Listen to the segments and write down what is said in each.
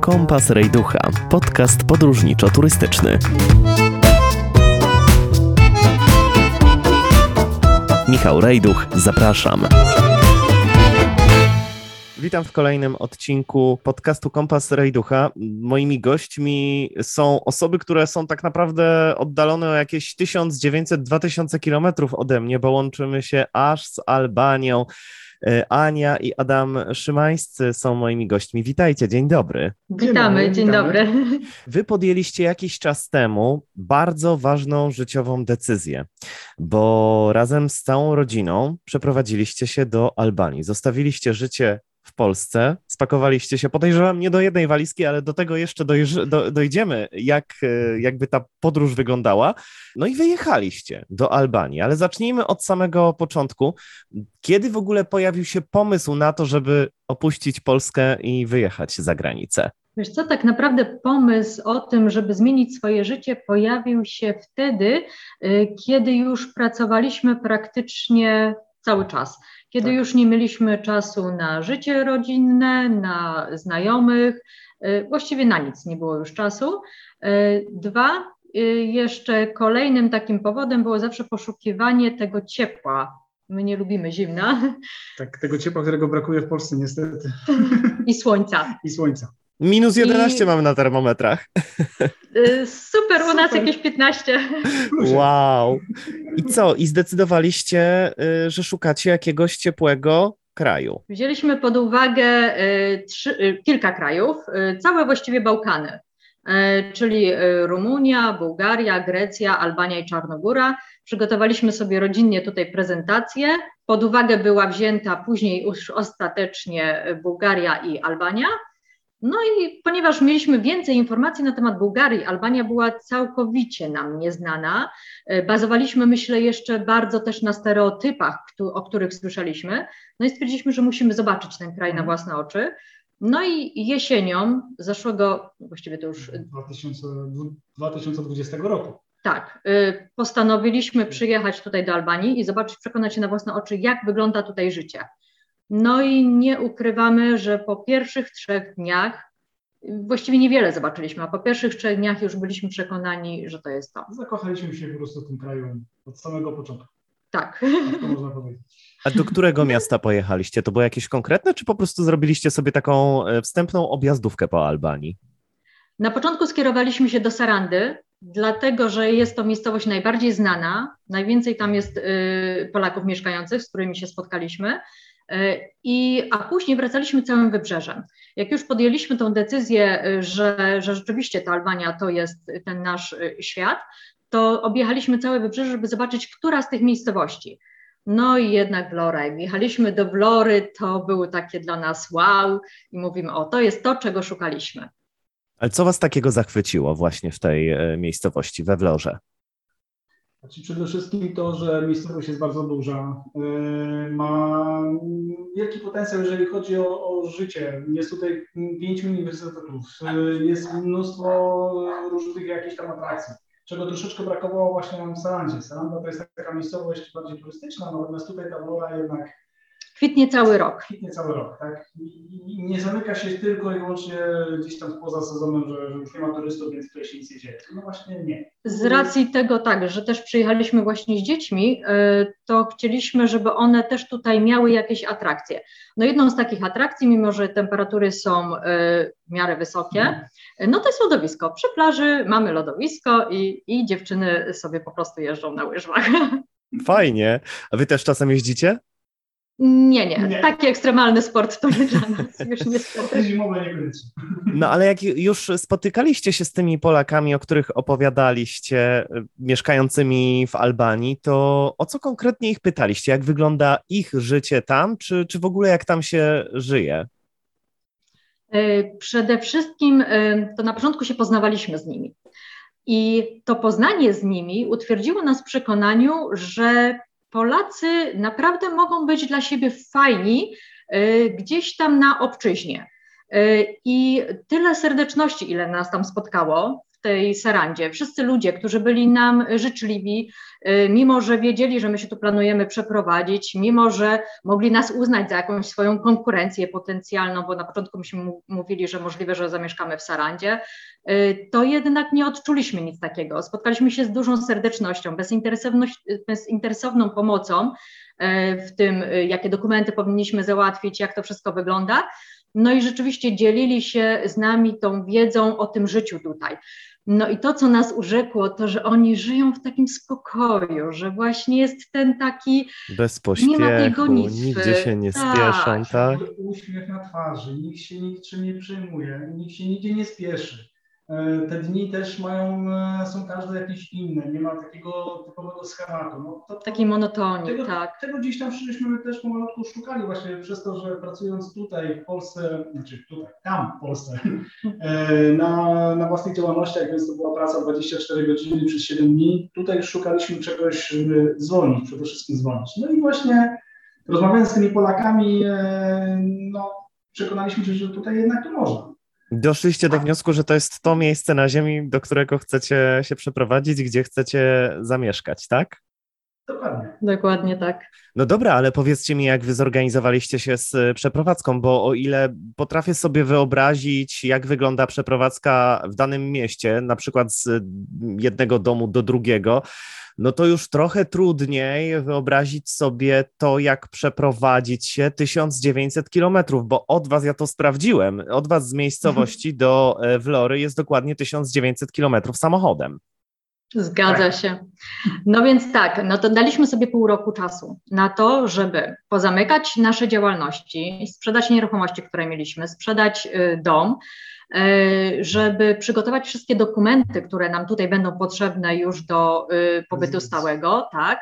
Kompas Rejducha, podcast podróżniczo-turystyczny. Michał Rejduch, zapraszam. Witam w kolejnym odcinku podcastu Kompas Rejducha. Moimi gośćmi są osoby, które są tak naprawdę oddalone o jakieś 1900-2000 kilometrów ode mnie, bo łączymy się aż z Albanią. E, Ania i Adam Szymańscy są moimi gośćmi. Witajcie, dzień dobry. Witamy, dzień dobry. Wy podjęliście jakiś czas temu bardzo ważną życiową decyzję, bo razem z całą rodziną przeprowadziliście się do Albanii. Zostawiliście życie w Polsce. Spakowaliście się, podejrzewam, nie do jednej walizki, ale do tego jeszcze dojrz- do, dojdziemy, jak, e, jakby ta podróż wyglądała. No i wyjechaliście do Albanii, ale zacznijmy od samego początku. Kiedy w ogóle pojawił się pomysł na to, żeby opuścić Polskę i wyjechać za granicę? Wiesz co, tak naprawdę pomysł o tym, żeby zmienić swoje życie, pojawił się wtedy, y, kiedy już pracowaliśmy praktycznie cały czas kiedy tak. już nie mieliśmy czasu na życie rodzinne, na znajomych, y, właściwie na nic nie było już czasu. Y, dwa, y, jeszcze kolejnym takim powodem było zawsze poszukiwanie tego ciepła. My nie lubimy zimna. Tak, tego ciepła, którego brakuje w Polsce niestety. I słońca. I słońca. Minus 11 I... mamy na termometrach. Y, super, u nas jakieś 15. Wow. I co? I zdecydowaliście, y, że szukacie jakiegoś ciepłego kraju? Wzięliśmy pod uwagę y, trzy, kilka krajów, całe właściwie Bałkany, czyli Rumunia, Bułgaria, Grecja, Albania i Czarnogóra. Przygotowaliśmy sobie rodzinnie tutaj prezentację. Pod uwagę była wzięta później już ostatecznie Bułgaria i Albania. No i ponieważ mieliśmy więcej informacji na temat Bułgarii, Albania była całkowicie nam nieznana. E, bazowaliśmy, myślę, jeszcze bardzo też na stereotypach, o których słyszeliśmy. No i stwierdziliśmy, że musimy zobaczyć ten kraj na mhm. własne oczy. No i jesienią zeszłego, właściwie to już. 2000, 2020 roku. Tak, e, postanowiliśmy przyjechać tutaj do Albanii i zobaczyć, przekonać się na własne oczy, jak wygląda tutaj życie. No i nie ukrywamy, że po pierwszych trzech dniach, właściwie niewiele zobaczyliśmy, a po pierwszych trzech dniach już byliśmy przekonani, że to jest to. Zakochaliśmy się po prostu w tym kraju od samego początku. Tak. To można powiedzieć. A do którego miasta pojechaliście? To było jakieś konkretne, czy po prostu zrobiliście sobie taką e, wstępną objazdówkę po Albanii? Na początku skierowaliśmy się do Sarandy, dlatego że jest to miejscowość najbardziej znana. Najwięcej tam jest y, Polaków mieszkających, z którymi się spotkaliśmy. E, I, a później wracaliśmy całym wybrzeżem. Jak już podjęliśmy tę decyzję, e, że, że rzeczywiście ta Albania to jest ten nasz e, świat, to objechaliśmy całe wybrzeże, żeby zobaczyć, która z tych miejscowości. No i jednak Vlora. Jechaliśmy do Vlory, to były takie dla nas wow i mówimy, o, to jest to, czego szukaliśmy. Ale co Was takiego zachwyciło właśnie w tej miejscowości, we Wlorze? Znaczy przede wszystkim to, że miejscowość jest bardzo duża, yy, ma wielki potencjał, jeżeli chodzi o, o życie. Jest tutaj pięć uniwersytetów, yy, jest mnóstwo różnych jakichś tam atrakcji, czego troszeczkę brakowało właśnie nam w Sarandzie. Saranda to jest taka miejscowość bardziej turystyczna, natomiast tutaj ta wola jednak Kwitnie cały rok. Kwitnie cały rok, tak. I nie zamyka się tylko i wyłącznie gdzieś tam poza sezonem, że, że już nie ma turystów, więc tutaj się nic nie dzieje. No właśnie nie. Z racji tego tak, że też przyjechaliśmy właśnie z dziećmi, y, to chcieliśmy, żeby one też tutaj miały jakieś atrakcje. No jedną z takich atrakcji, mimo że temperatury są y, w miarę wysokie, mhm. no to jest lodowisko. Przy plaży mamy lodowisko i, i dziewczyny sobie po prostu jeżdżą na łyżwach. Fajnie. A wy też czasem jeździcie? Nie, nie, nie. Taki ekstremalny sport to nie dla nas, już niestety. Zimowe niekoniecznie. No ale jak już spotykaliście się z tymi Polakami, o których opowiadaliście, mieszkającymi w Albanii, to o co konkretnie ich pytaliście? Jak wygląda ich życie tam, czy, czy w ogóle jak tam się żyje? E, przede wszystkim e, to na początku się poznawaliśmy z nimi. I to poznanie z nimi utwierdziło nas w przekonaniu, że Polacy naprawdę mogą być dla siebie fajni y, gdzieś tam na obczyźnie. Y, I tyle serdeczności, ile nas tam spotkało, tej Sarandzie. Wszyscy ludzie, którzy byli nam życzliwi, y, mimo że wiedzieli, że my się tu planujemy przeprowadzić, mimo że mogli nas uznać za jakąś swoją konkurencję potencjalną, bo na początku myśmy mówili, że możliwe, że zamieszkamy w Sarandzie, y, to jednak nie odczuliśmy nic takiego. Spotkaliśmy się z dużą serdecznością, bezinteresowną pomocą y, w tym, jakie dokumenty powinniśmy załatwić, jak to wszystko wygląda. No i rzeczywiście dzielili się z nami tą wiedzą o tym życiu tutaj. No i to, co nas urzekło, to, że oni żyją w takim spokoju, że właśnie jest ten taki. Bez pośpiechu, nigdzie się nie tak. spieszą, tak? Uśmiech na twarzy, nikt się niczym nie przejmuje, nikt się nigdzie nie spieszy. E, te dni też mają, e, są każde jakieś inne, nie ma takiego typowego schematu. No, to, Takiej monotonii, tego, tak. Tego gdzieś tam żeśmy też pomalutku szukali właśnie przez to, że pracując tutaj w Polsce, znaczy tutaj, tam w Polsce, e, na, na własnych działalnościach, więc to była praca 24 godziny przez 7 dni, tutaj szukaliśmy czegoś, żeby zwolnić, przede wszystkim zwolnić. No i właśnie rozmawiając z tymi Polakami, no, przekonaliśmy się, że tutaj jednak to można. Doszliście do wniosku, że to jest to miejsce na Ziemi, do którego chcecie się przeprowadzić, gdzie chcecie zamieszkać, tak? Dokładnie. Dokładnie tak. No dobra, ale powiedzcie mi, jak wy zorganizowaliście się z e, przeprowadzką, bo o ile potrafię sobie wyobrazić, jak wygląda przeprowadzka w danym mieście, na przykład z jednego domu do drugiego, no to już trochę trudniej wyobrazić sobie to, jak przeprowadzić się 1900 kilometrów, bo od was ja to sprawdziłem, od was z miejscowości do e, Wlory jest dokładnie 1900 kilometrów samochodem. Zgadza tak. się. No więc tak, no to daliśmy sobie pół roku czasu na to, żeby pozamykać nasze działalności, sprzedać nieruchomości, które mieliśmy, sprzedać y, dom, y, żeby przygotować wszystkie dokumenty, które nam tutaj będą potrzebne już do y, pobytu stałego, tak.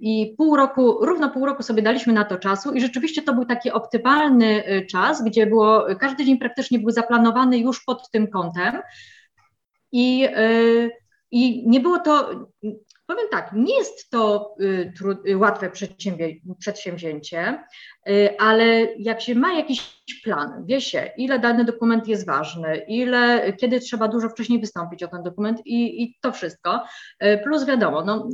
I pół roku, równo pół roku sobie daliśmy na to czasu i rzeczywiście to był taki optymalny czas, gdzie było, każdy dzień praktycznie był zaplanowany już pod tym kątem, i, y, I nie było to, powiem tak, nie jest to y, y, łatwe przedsięwzięcie, ale jak się ma jakiś plan, wie się, ile dany dokument jest ważny, ile, kiedy trzeba dużo wcześniej wystąpić o ten dokument i, i to wszystko, plus wiadomo, no,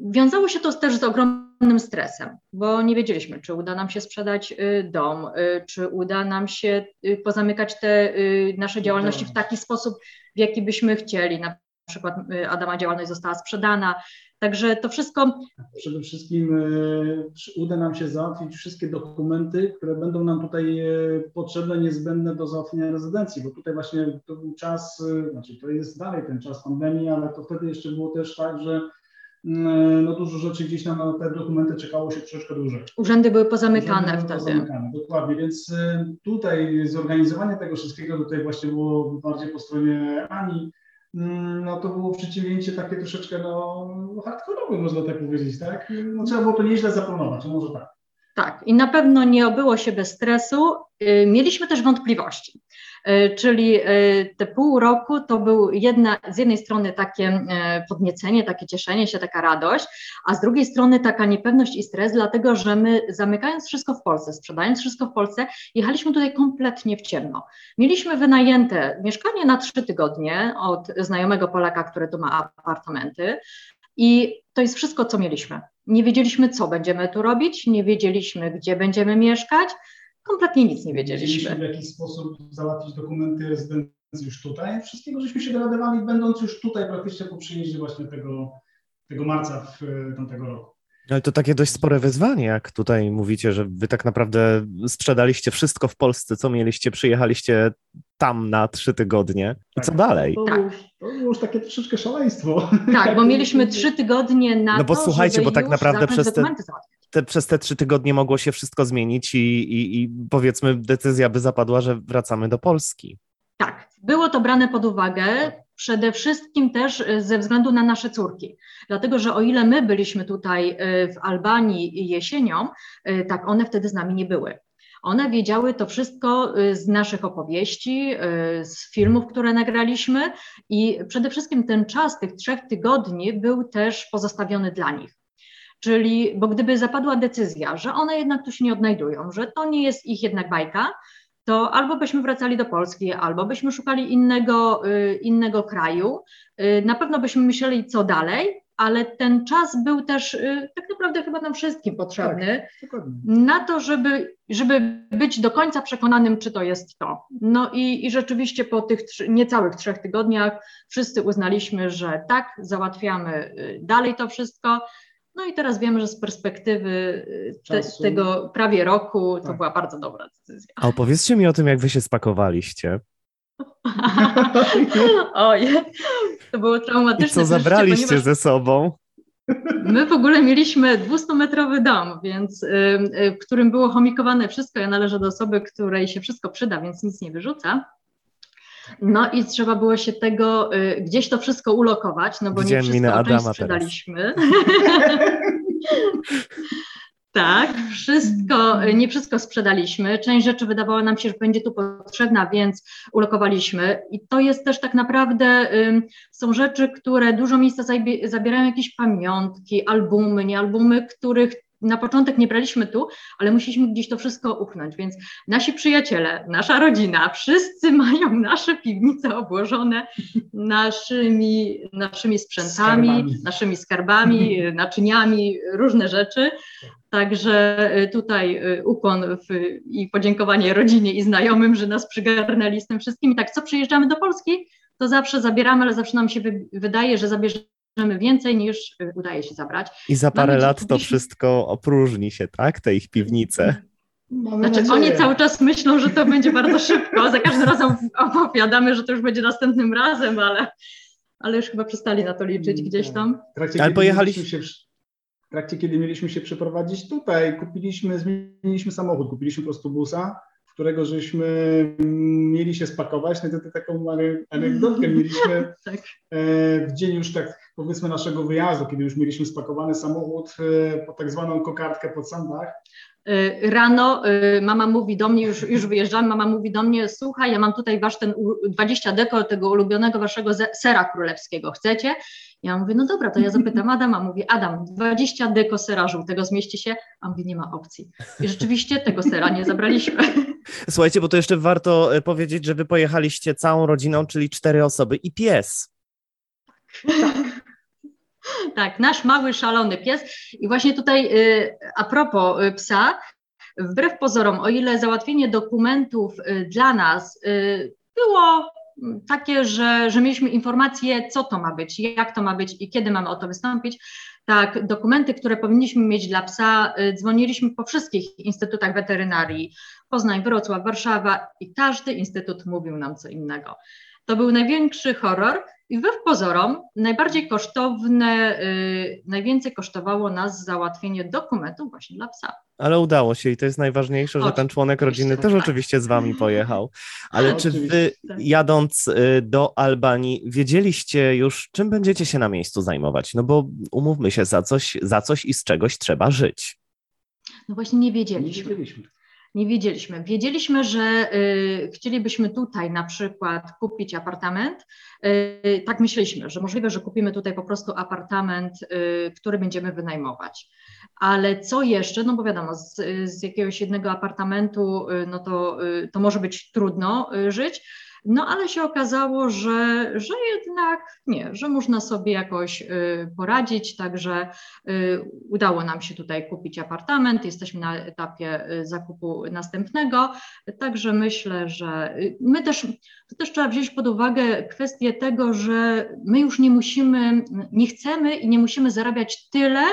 wiązało się to też z ogromnym stresem, bo nie wiedzieliśmy, czy uda nam się sprzedać dom, czy uda nam się pozamykać te nasze działalności w taki sposób, w jaki byśmy chcieli. Na przykład y, Adama działalność została sprzedana. Także to wszystko. Przede wszystkim y, uda nam się załatwić wszystkie dokumenty, które będą nam tutaj y, potrzebne, niezbędne do załatwienia rezydencji, bo tutaj właśnie to był czas, znaczy to jest dalej ten czas pandemii, ale to wtedy jeszcze było też tak, że no dużo rzeczy gdzieś tam na te dokumenty czekało się troszeczkę dłużej. Urzędy były pozamykane Urzędy wtedy. Pozamykane, dokładnie, więc tutaj zorganizowanie tego wszystkiego tutaj właśnie było bardziej po stronie Ani, mm, no to było przedsięwzięcie takie troszeczkę no hardkorowe, można tak powiedzieć, tak? No trzeba było to nieźle zaplanować, no może tak. Tak, i na pewno nie obyło się bez stresu. Y, mieliśmy też wątpliwości, y, czyli y, te pół roku to był jedna, z jednej strony takie podniecenie, takie cieszenie się, taka radość, a z drugiej strony taka niepewność i stres, dlatego że my zamykając wszystko w Polsce, sprzedając wszystko w Polsce, jechaliśmy tutaj kompletnie w ciemno. Mieliśmy wynajęte mieszkanie na trzy tygodnie od znajomego Polaka, który tu ma apartamenty. I to jest wszystko, co mieliśmy. Nie wiedzieliśmy, co będziemy tu robić, nie wiedzieliśmy, gdzie będziemy mieszkać, kompletnie nic nie wiedzieliśmy. Wiedzieliśmy, w jaki sposób załatwić dokumenty rezydencji już tutaj. Wszystkiego żeśmy się dowiadywali, będąc już tutaj praktycznie po przyjeździe właśnie tego, tego marca w, tamtego roku. Ale to takie dość spore wyzwanie, jak tutaj mówicie, że wy tak naprawdę sprzedaliście wszystko w Polsce, co mieliście, przyjechaliście tam na trzy tygodnie. I tak. co dalej? To, tak. już, to już takie troszeczkę szaleństwo. Tak, bo mieliśmy trzy tygodnie na No bo to, słuchajcie, bo tak naprawdę przez te, te, przez te trzy tygodnie mogło się wszystko zmienić i, i, i powiedzmy decyzja by zapadła, że wracamy do Polski. Tak, było to brane pod uwagę. Przede wszystkim też e, ze względu na nasze córki, dlatego że o ile my byliśmy tutaj e, w Albanii jesienią, e, tak one wtedy z nami nie były. One wiedziały to wszystko z naszych opowieści, z filmów, które nagraliśmy i przede wszystkim ten czas tych trzech tygodni był też pozostawiony dla nich. Czyli, bo gdyby zapadła decyzja, że one jednak tu się nie odnajdują, że to nie jest ich jednak bajka, to albo byśmy wracali do Polski, albo byśmy szukali innego, innego kraju. Na pewno byśmy myśleli, co dalej, ale ten czas był też y, tak naprawdę chyba nam wszystkim potrzebny tak, na to, żeby, żeby być do końca przekonanym, czy to jest to. No i, i rzeczywiście po tych trzy, niecałych trzech tygodniach wszyscy uznaliśmy, że tak, załatwiamy y, dalej to wszystko. No i teraz wiemy, że z perspektywy y, te, tego prawie roku to tak. była bardzo dobra decyzja. A opowiedzcie mi o tym, jak wy się spakowaliście. Oj, to było traumatyczne. I co zabraliście ponieważ... ze sobą? My w ogóle mieliśmy 200-metrowy dom, więc, y, y, w którym było chomikowane wszystko. Ja należę do osoby, której się wszystko przyda, więc nic nie wyrzuca. No i trzeba było się tego y, gdzieś to wszystko ulokować, no bo Widziałem nie wszystko Adama sprzedaliśmy. Tak, wszystko, nie wszystko sprzedaliśmy. Część rzeczy wydawało nam się, że będzie tu potrzebna, więc ulokowaliśmy. I to jest też tak naprawdę, są rzeczy, które dużo miejsca zabierają jakieś pamiątki, albumy, nie albumy, których na początek nie braliśmy tu, ale musieliśmy gdzieś to wszystko upchnąć, więc nasi przyjaciele, nasza rodzina, wszyscy mają nasze piwnice obłożone naszymi, naszymi sprzętami, skarbami. naszymi skarbami, naczyniami, różne rzeczy. Także y, tutaj y, ukłon w, i podziękowanie rodzinie i znajomym, że nas przygarnęli z tym wszystkim. I tak, co przyjeżdżamy do Polski, to zawsze zabieramy, ale zawsze nam się wy, wydaje, że zabierzemy więcej niż y, udaje się zabrać. I za parę lat to wszystko opróżni się, tak? Te ich piwnice. Mamy znaczy, nadzieję. oni cały czas myślą, że to będzie bardzo szybko. Za każdym razem opowiadamy, że to już będzie następnym razem, ale, ale już chyba przestali na to liczyć gdzieś tam. Ale pojechaliśmy się trakcie, kiedy mieliśmy się przeprowadzić tutaj, kupiliśmy, zmieniliśmy samochód, kupiliśmy po prostu busa, w którego żeśmy mieli się spakować. No to, to taką anegdotkę mieliśmy tak. E, w dzień już tak powiedzmy naszego wyjazdu, kiedy już mieliśmy spakowany samochód e, po tak zwaną kokardkę pod sandach. E, rano mama mówi do mnie, już, już wyjeżdżamy, mama mówi do mnie, słuchaj, ja mam tutaj wasz ten 20 deko tego ulubionego waszego sera królewskiego, chcecie? Ja mówię, no dobra, to ja zapytam Adama, mówię, Adam, 20 deko sera żółtego zmieści się? A mówi, nie ma opcji. I rzeczywiście tego sera nie zabraliśmy. Słuchajcie, bo to jeszcze warto e, powiedzieć, że wy pojechaliście całą rodziną, czyli cztery osoby i pies. Tak. Tak, nasz mały, szalony pies. I właśnie tutaj y, a propos y, psa, wbrew pozorom, o ile załatwienie dokumentów y, dla nas było takie, że, że mieliśmy informacje, co to ma być, jak to ma być i kiedy mamy o to wystąpić. Tak, dokumenty, które powinniśmy mieć dla psa, dzwoniliśmy po wszystkich instytutach weterynarii, Poznań, Wrocław, Warszawa i każdy instytut mówił nam co innego. To był największy horror, i wbrew pozorom, najbardziej kosztowne, yy, najwięcej kosztowało nas załatwienie dokumentów właśnie dla psa. Ale udało się i to jest najważniejsze, że ten członek rodziny też oczywiście z wami pojechał. Ale czy wy tak. jadąc y, do Albanii wiedzieliście już, czym będziecie się na miejscu zajmować? No bo umówmy się, za coś, za coś i z czegoś trzeba żyć. No właśnie nie wiedzieliśmy. Nie wiedzieliśmy nie wiedzieliśmy. Wiedzieliśmy, że y, chcielibyśmy tutaj na przykład kupić apartament. Y, tak myśleliśmy, że możliwe, że kupimy tutaj po prostu apartament, y, który będziemy wynajmować. Ale co jeszcze? No bo wiadomo, z, z jakiegoś jednego apartamentu, y, no to, y, to może być trudno y, żyć. No ale się okazało, że, że jednak nie, że można sobie jakoś y, poradzić, także y, udało nam się tutaj kupić apartament, jesteśmy na etapie y, zakupu następnego, także myślę, że my też, to też trzeba wziąć pod uwagę kwestię tego, że my już nie musimy, nie chcemy i nie musimy zarabiać tyle,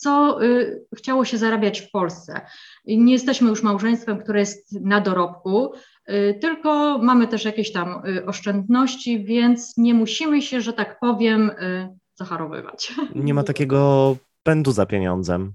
co y, chciało się zarabiać w Polsce. Nie jesteśmy już małżeństwem, które jest na dorobku, tylko mamy też jakieś tam y, oszczędności, więc nie musimy się, że tak powiem, zacharowywać. Nie ma takiego pędu za pieniądzem.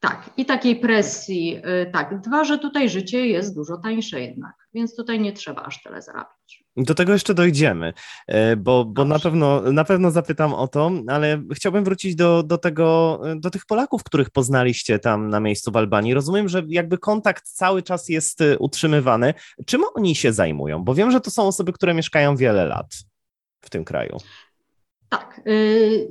Tak, i takiej presji. Tak, dwa, że tutaj życie jest dużo tańsze jednak, więc tutaj nie trzeba aż tyle zarabiać. Do tego jeszcze dojdziemy, e, bo, bo na, pewno, na pewno zapytam o to, ale chciałbym wrócić do, do, tego, do tych Polaków, których poznaliście tam na miejscu w Albanii. Rozumiem, że jakby kontakt cały czas jest e, utrzymywany. Czym oni się zajmują? Bo wiem, że to są osoby, które mieszkają wiele lat w tym kraju. Tak. Y,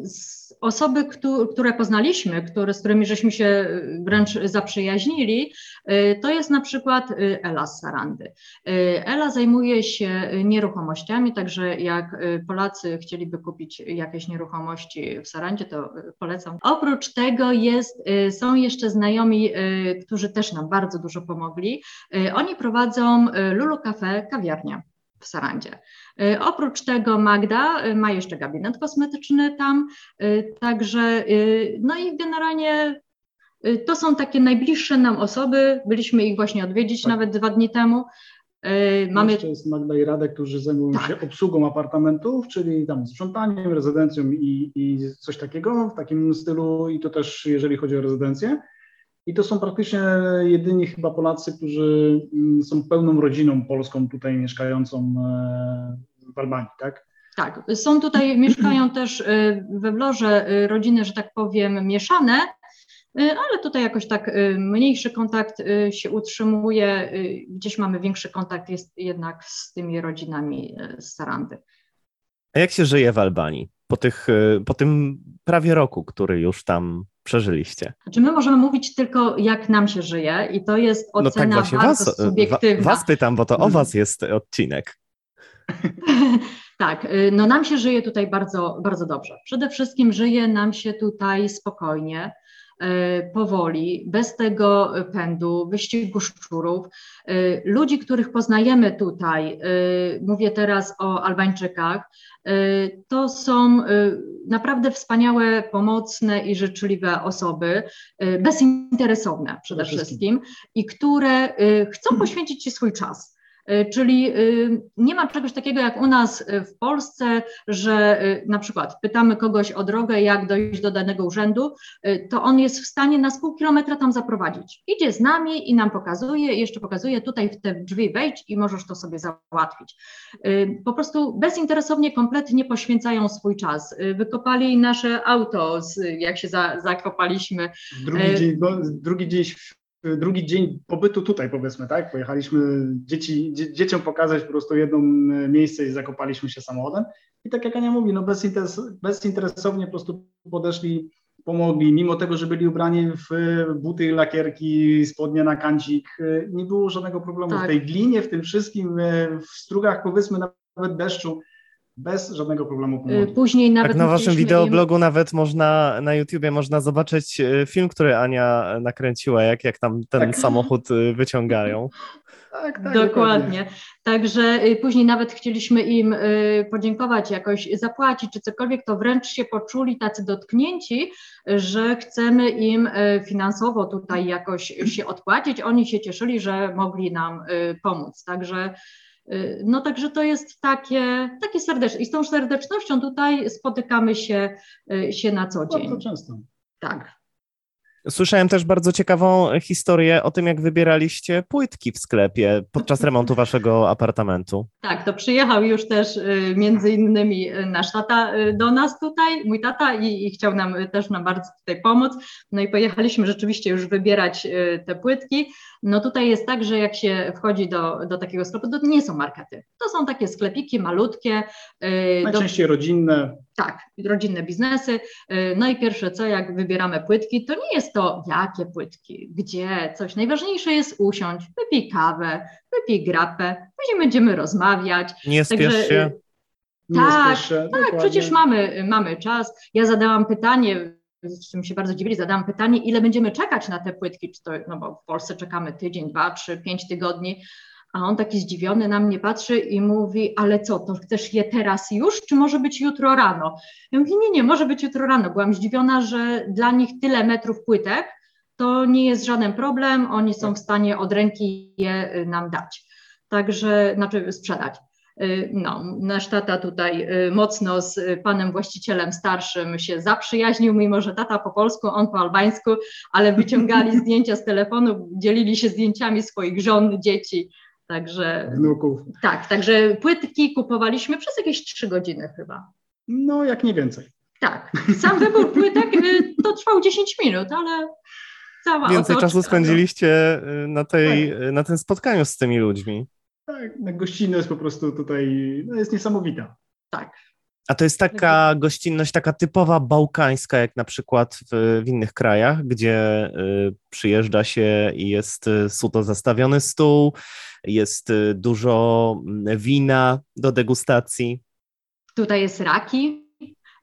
osoby, które poznaliśmy, które, z którymi żeśmy się y, wręcz zaprzyjaźnili, y, to jest na przykład Ela z Sarandy. Ela zajmuje się nieruchomościami, także jak Polacy chcieliby kupić jakieś nieruchomości w Sarandzie, to polecam. Oprócz tego jest, są jeszcze znajomi, którzy też nam bardzo dużo pomogli. Oni prowadzą Lulu Cafe, kawiarnia w Sarandzie. E, oprócz tego Magda e, ma jeszcze gabinet kosmetyczny tam, e, także no i generalnie to są takie najbliższe nam osoby, byliśmy ich właśnie odwiedzić tak. nawet dwa dni temu. Mamy... Jeszcze jest Magda i Radek, którzy zajmują tak. się obsługą apartamentów, czyli tam sprzątaniem, rezydencją i, i coś takiego w takim stylu i to też jeżeli chodzi o rezydencję. I to są praktycznie jedyni chyba Polacy, którzy mm, są pełną rodziną polską tutaj mieszkającą e, w Albanii, tak? Tak, są tutaj, mieszkają też e, we Wlorze e, rodziny, że tak powiem, mieszane, ale tutaj jakoś tak mniejszy kontakt się utrzymuje, gdzieś mamy większy kontakt jest jednak z tymi rodzinami z Sarandy. A jak się żyje w Albanii po, tych, po tym prawie roku, który już tam przeżyliście? Czy my możemy mówić tylko, jak nam się żyje i to jest ocena no tak właśnie bardzo was, subiektywna. Was pytam, bo to o mhm. was jest odcinek. tak, y, no nam się żyje tutaj bardzo, bardzo dobrze. Przede wszystkim żyje nam się tutaj spokojnie, powoli, bez tego pędu, wyścigu szczurów. Y, ludzi, których poznajemy tutaj, mówię teraz o Albańczykach, to są naprawdę wspaniałe, pomocne i życzliwe osoby, bezinteresowne przede wszystkim i które chcą poświęcić Ci swój czas. E, czyli e, nie ma czegoś takiego jak u nas e, w Polsce, że na przykład pytamy kogoś o drogę, jak dojść do danego urzędu, to on jest w stanie nas pół kilometra tam zaprowadzić. Idzie z nami i nam pokazuje, jeszcze pokazuje tutaj w te drzwi wejdź i możesz to sobie załatwić. Po prostu bezinteresownie, kompletnie poświęcają swój czas. Wykopali nasze auto, jak się zakopaliśmy. Drugi dzień, drugi dzień drugi dzień pobytu tutaj, powiedzmy, tak? Pojechaliśmy dzieci, dzie, dzieciom pokazać po prostu jedno miejsce i zakopaliśmy się samochodem. I tak jak Ania mówi, no bezinteres, bezinteresownie po prostu podeszli, pomogli, mimo tego, że byli ubrani w buty, lakierki, spodnie na kancik, nie było żadnego problemu tak. w tej glinie, w tym wszystkim, w strugach, powiedzmy, nawet deszczu bez żadnego problemu pomogli. Później nawet tak, na waszym wideoblogu im... nawet można, na YouTubie można zobaczyć e, film, który Ania nakręciła, jak, jak tam ten tak. samochód e, wyciągają. Tak, tak, dokładnie. dokładnie. Także później nawet chcieliśmy im podziękować, jakoś zapłacić czy cokolwiek, to wręcz się poczuli tacy dotknięci, że chcemy im finansowo tutaj jakoś się odpłacić. Oni się cieszyli, że mogli nam pomóc. Także Y, no także to jest takie, takie serdeczne. I z tą serdecznością tutaj spotykamy się, y, się na co dzień. Bardzo często. Tak. Słyszałem też bardzo ciekawą historię o tym, jak wybieraliście płytki w sklepie podczas remontu waszego apartamentu. Tak, to przyjechał już też y, między innymi nasz tata do nas tutaj, mój tata i, i chciał nam też nam bardzo tutaj pomóc. No i pojechaliśmy rzeczywiście już wybierać te płytki. No tutaj jest tak, że jak się wchodzi do, do takiego sklepu, to nie są markety. To są takie sklepiki malutkie. Y, Najczęściej do, rodzinne. Tak, rodzinne biznesy. Y, no i pierwsze co, jak wybieramy płytki, to nie jest to jakie płytki, gdzie, coś. Najważniejsze jest usiąść, wypij kawę, wypij grapę, później będziemy rozmawiać. Nie spiesz się. Nie tak, tak, przecież mamy, mamy czas. Ja zadałam pytanie z czym się bardzo dziwili, zadałam pytanie, ile będziemy czekać na te płytki, czy to, no bo w Polsce czekamy tydzień, dwa, trzy, pięć tygodni, a on taki zdziwiony na mnie patrzy i mówi, ale co, to chcesz je teraz już, czy może być jutro rano? Ja mówię, nie, nie, może być jutro rano. Byłam zdziwiona, że dla nich tyle metrów płytek to nie jest żaden problem, oni są w stanie od ręki je y, nam dać. Także, znaczy sprzedać. Y, no, nasz tata tutaj y, mocno z panem właścicielem starszym się zaprzyjaźnił, mimo że tata po polsku, on po albańsku, ale wyciągali zdjęcia z telefonu, dzielili się zdjęciami swoich żon, dzieci. Także. Wnuków. Tak, także płytki kupowaliśmy przez jakieś trzy godziny chyba. No, jak nie więcej. Tak. Sam wybór płytek y, to trwał 10 minut, ale cała Więcej czasu spędziliście na, tej, tak. na tym spotkaniu z tymi ludźmi. Tak, gościnność po prostu tutaj no, jest niesamowita. Tak. A to jest taka gościnność, taka typowa bałkańska, jak na przykład w, w innych krajach, gdzie y, przyjeżdża się i jest y, suto zastawiony stół, jest y, dużo mm, wina do degustacji. Tutaj jest raki,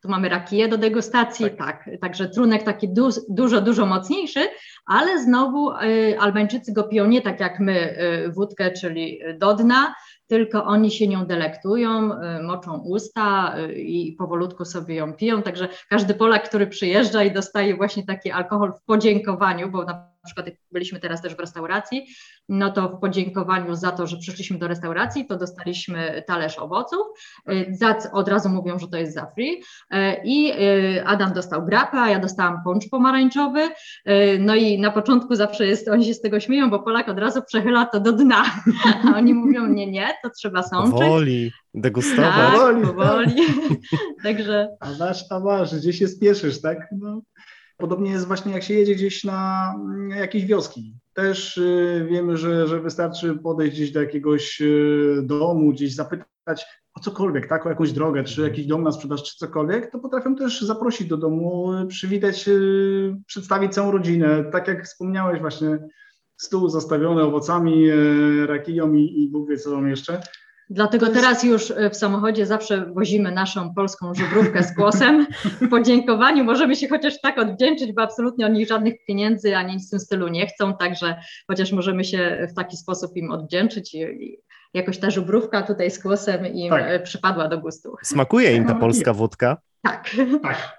tu mamy rakiję do degustacji, tak. tak. Także trunek taki du dużo, dużo mocniejszy, ale znowu y, Albańczycy go piją nie tak jak my y, wódkę, czyli do dna, tylko oni się nią delektują, y, moczą usta i powolutku sobie ją piją. Także każdy Polak, który przyjeżdża i dostaje właśnie taki alkohol w podziękowaniu, bo na przykład jak byliśmy teraz też w restauracji, no to w podziękowaniu za to, że przyszliśmy do restauracji, to dostaliśmy talerz owoców. Y, od razu mówią, że to jest za free. I Adam dostał grapę, a ja dostałam poncz pomarańczowy. No i na początku zawsze jest, oni się z tego śmieją, bo Polak od razu przechyla to do dna, a oni mówią nie, nie, to trzeba sączyć. Powoli, degustować. Tak, powoli. powoli. Także... A masz, a masz, gdzie się spieszysz, tak? No. Podobnie jest właśnie jak się jedzie gdzieś na jakieś wioski. Też y, wiemy, że, że wystarczy podejść gdzieś do jakiegoś y, domu, gdzieś zapytać o cokolwiek, tak, o jakąś drogę, czy jakiś dom na sprzedaż, czy cokolwiek, to potrafią też zaprosić do domu, przywitać, y, przedstawić całą rodzinę. Tak jak wspomniałeś właśnie, stół zastawiony owocami, rakiją i, i Bóg wie co jeszcze. Dlatego jest... teraz już e, w samochodzie zawsze wozimy naszą polską żubrówkę z głosem. W podziękowaniu możemy się chociaż tak odwdzięczyć, bo absolutnie oni żadnych pieniędzy ani nic w tym stylu nie chcą, także chociaż możemy się w taki sposób im odwdzięczyć i, i jakoś ta żubrówka tutaj z głosem im tak. E, przypadła do gustu. Smakuje im ta polska wódka? Tak. tak.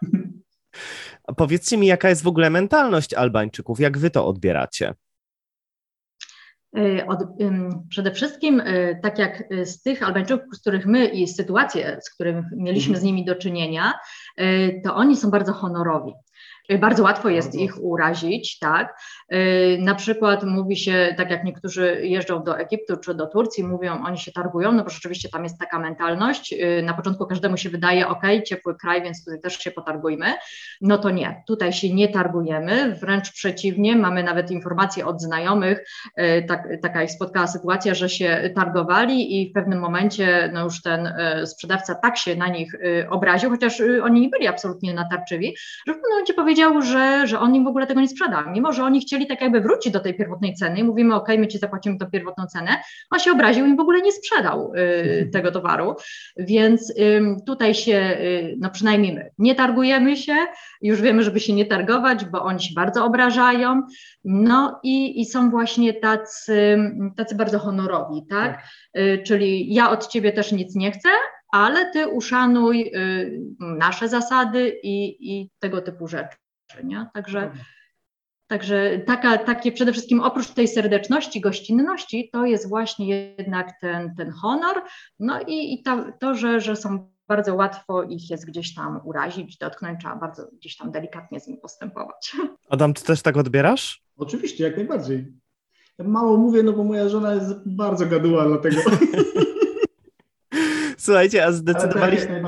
Powiedzcie mi, jaka jest w ogóle mentalność Albańczyków? Jak wy to odbieracie? Y, od, przede wszystkim, y, tak jak y, z tych Albańczyków, z których my i sytuacje, z którymi mieliśmy mhm. z nimi do czynienia, to oni są bardzo honorowi. Bardzo łatwo jest ich urazić, tak. Y, na przykład mówi się, tak jak niektórzy jeżdżą do Egiptu czy do Turcji, mówią, oni się targują, no bo rzeczywiście tam jest taka mentalność. Y, na początku każdemu się wydaje, ok, ciepły kraj, więc tutaj też się potargujmy. No to nie, tutaj się nie targujemy, wręcz przeciwnie, mamy nawet informacje od znajomych, y, tak, taka ich spotkała sytuacja, że się targowali i w pewnym momencie no już ten sprzedawca tak się na nich obraził, chociaż oni nie byli absolutnie natarczywi, że w pewnym momencie powiedział, że, że on im w ogóle tego nie sprzeda, mimo że oni chcieli tak jakby wrócić do tej pierwotnej ceny i mówimy, ok, my ci zapłacimy tą pierwotną cenę, on się obraził i w ogóle nie sprzedał y, mhm. tego towaru, więc y, tutaj się, y, no przynajmniej my, nie targujemy się, już wiemy, żeby się nie targować, bo oni się bardzo obrażają, no i, i są właśnie tacy, tacy bardzo honorowi, tak? tak? Y, czyli ja od ciebie też nic nie chcę, ale ty uszanuj y, nasze zasady i, i tego typu rzeczy. Nie? Także, mhm. także taka, takie przede wszystkim oprócz tej serdeczności, gościnności, to jest właśnie jednak ten, ten honor, no i, i to, to że, że są bardzo łatwo ich jest gdzieś tam urazić, dotknąć, trzeba bardzo gdzieś tam delikatnie z nim postępować. Adam, ty też tak odbierasz? Oczywiście, jak najbardziej. Ja mało mówię, no bo moja żona jest bardzo gaduła, dlatego... Słuchajcie, a zdecydowaliście, tak,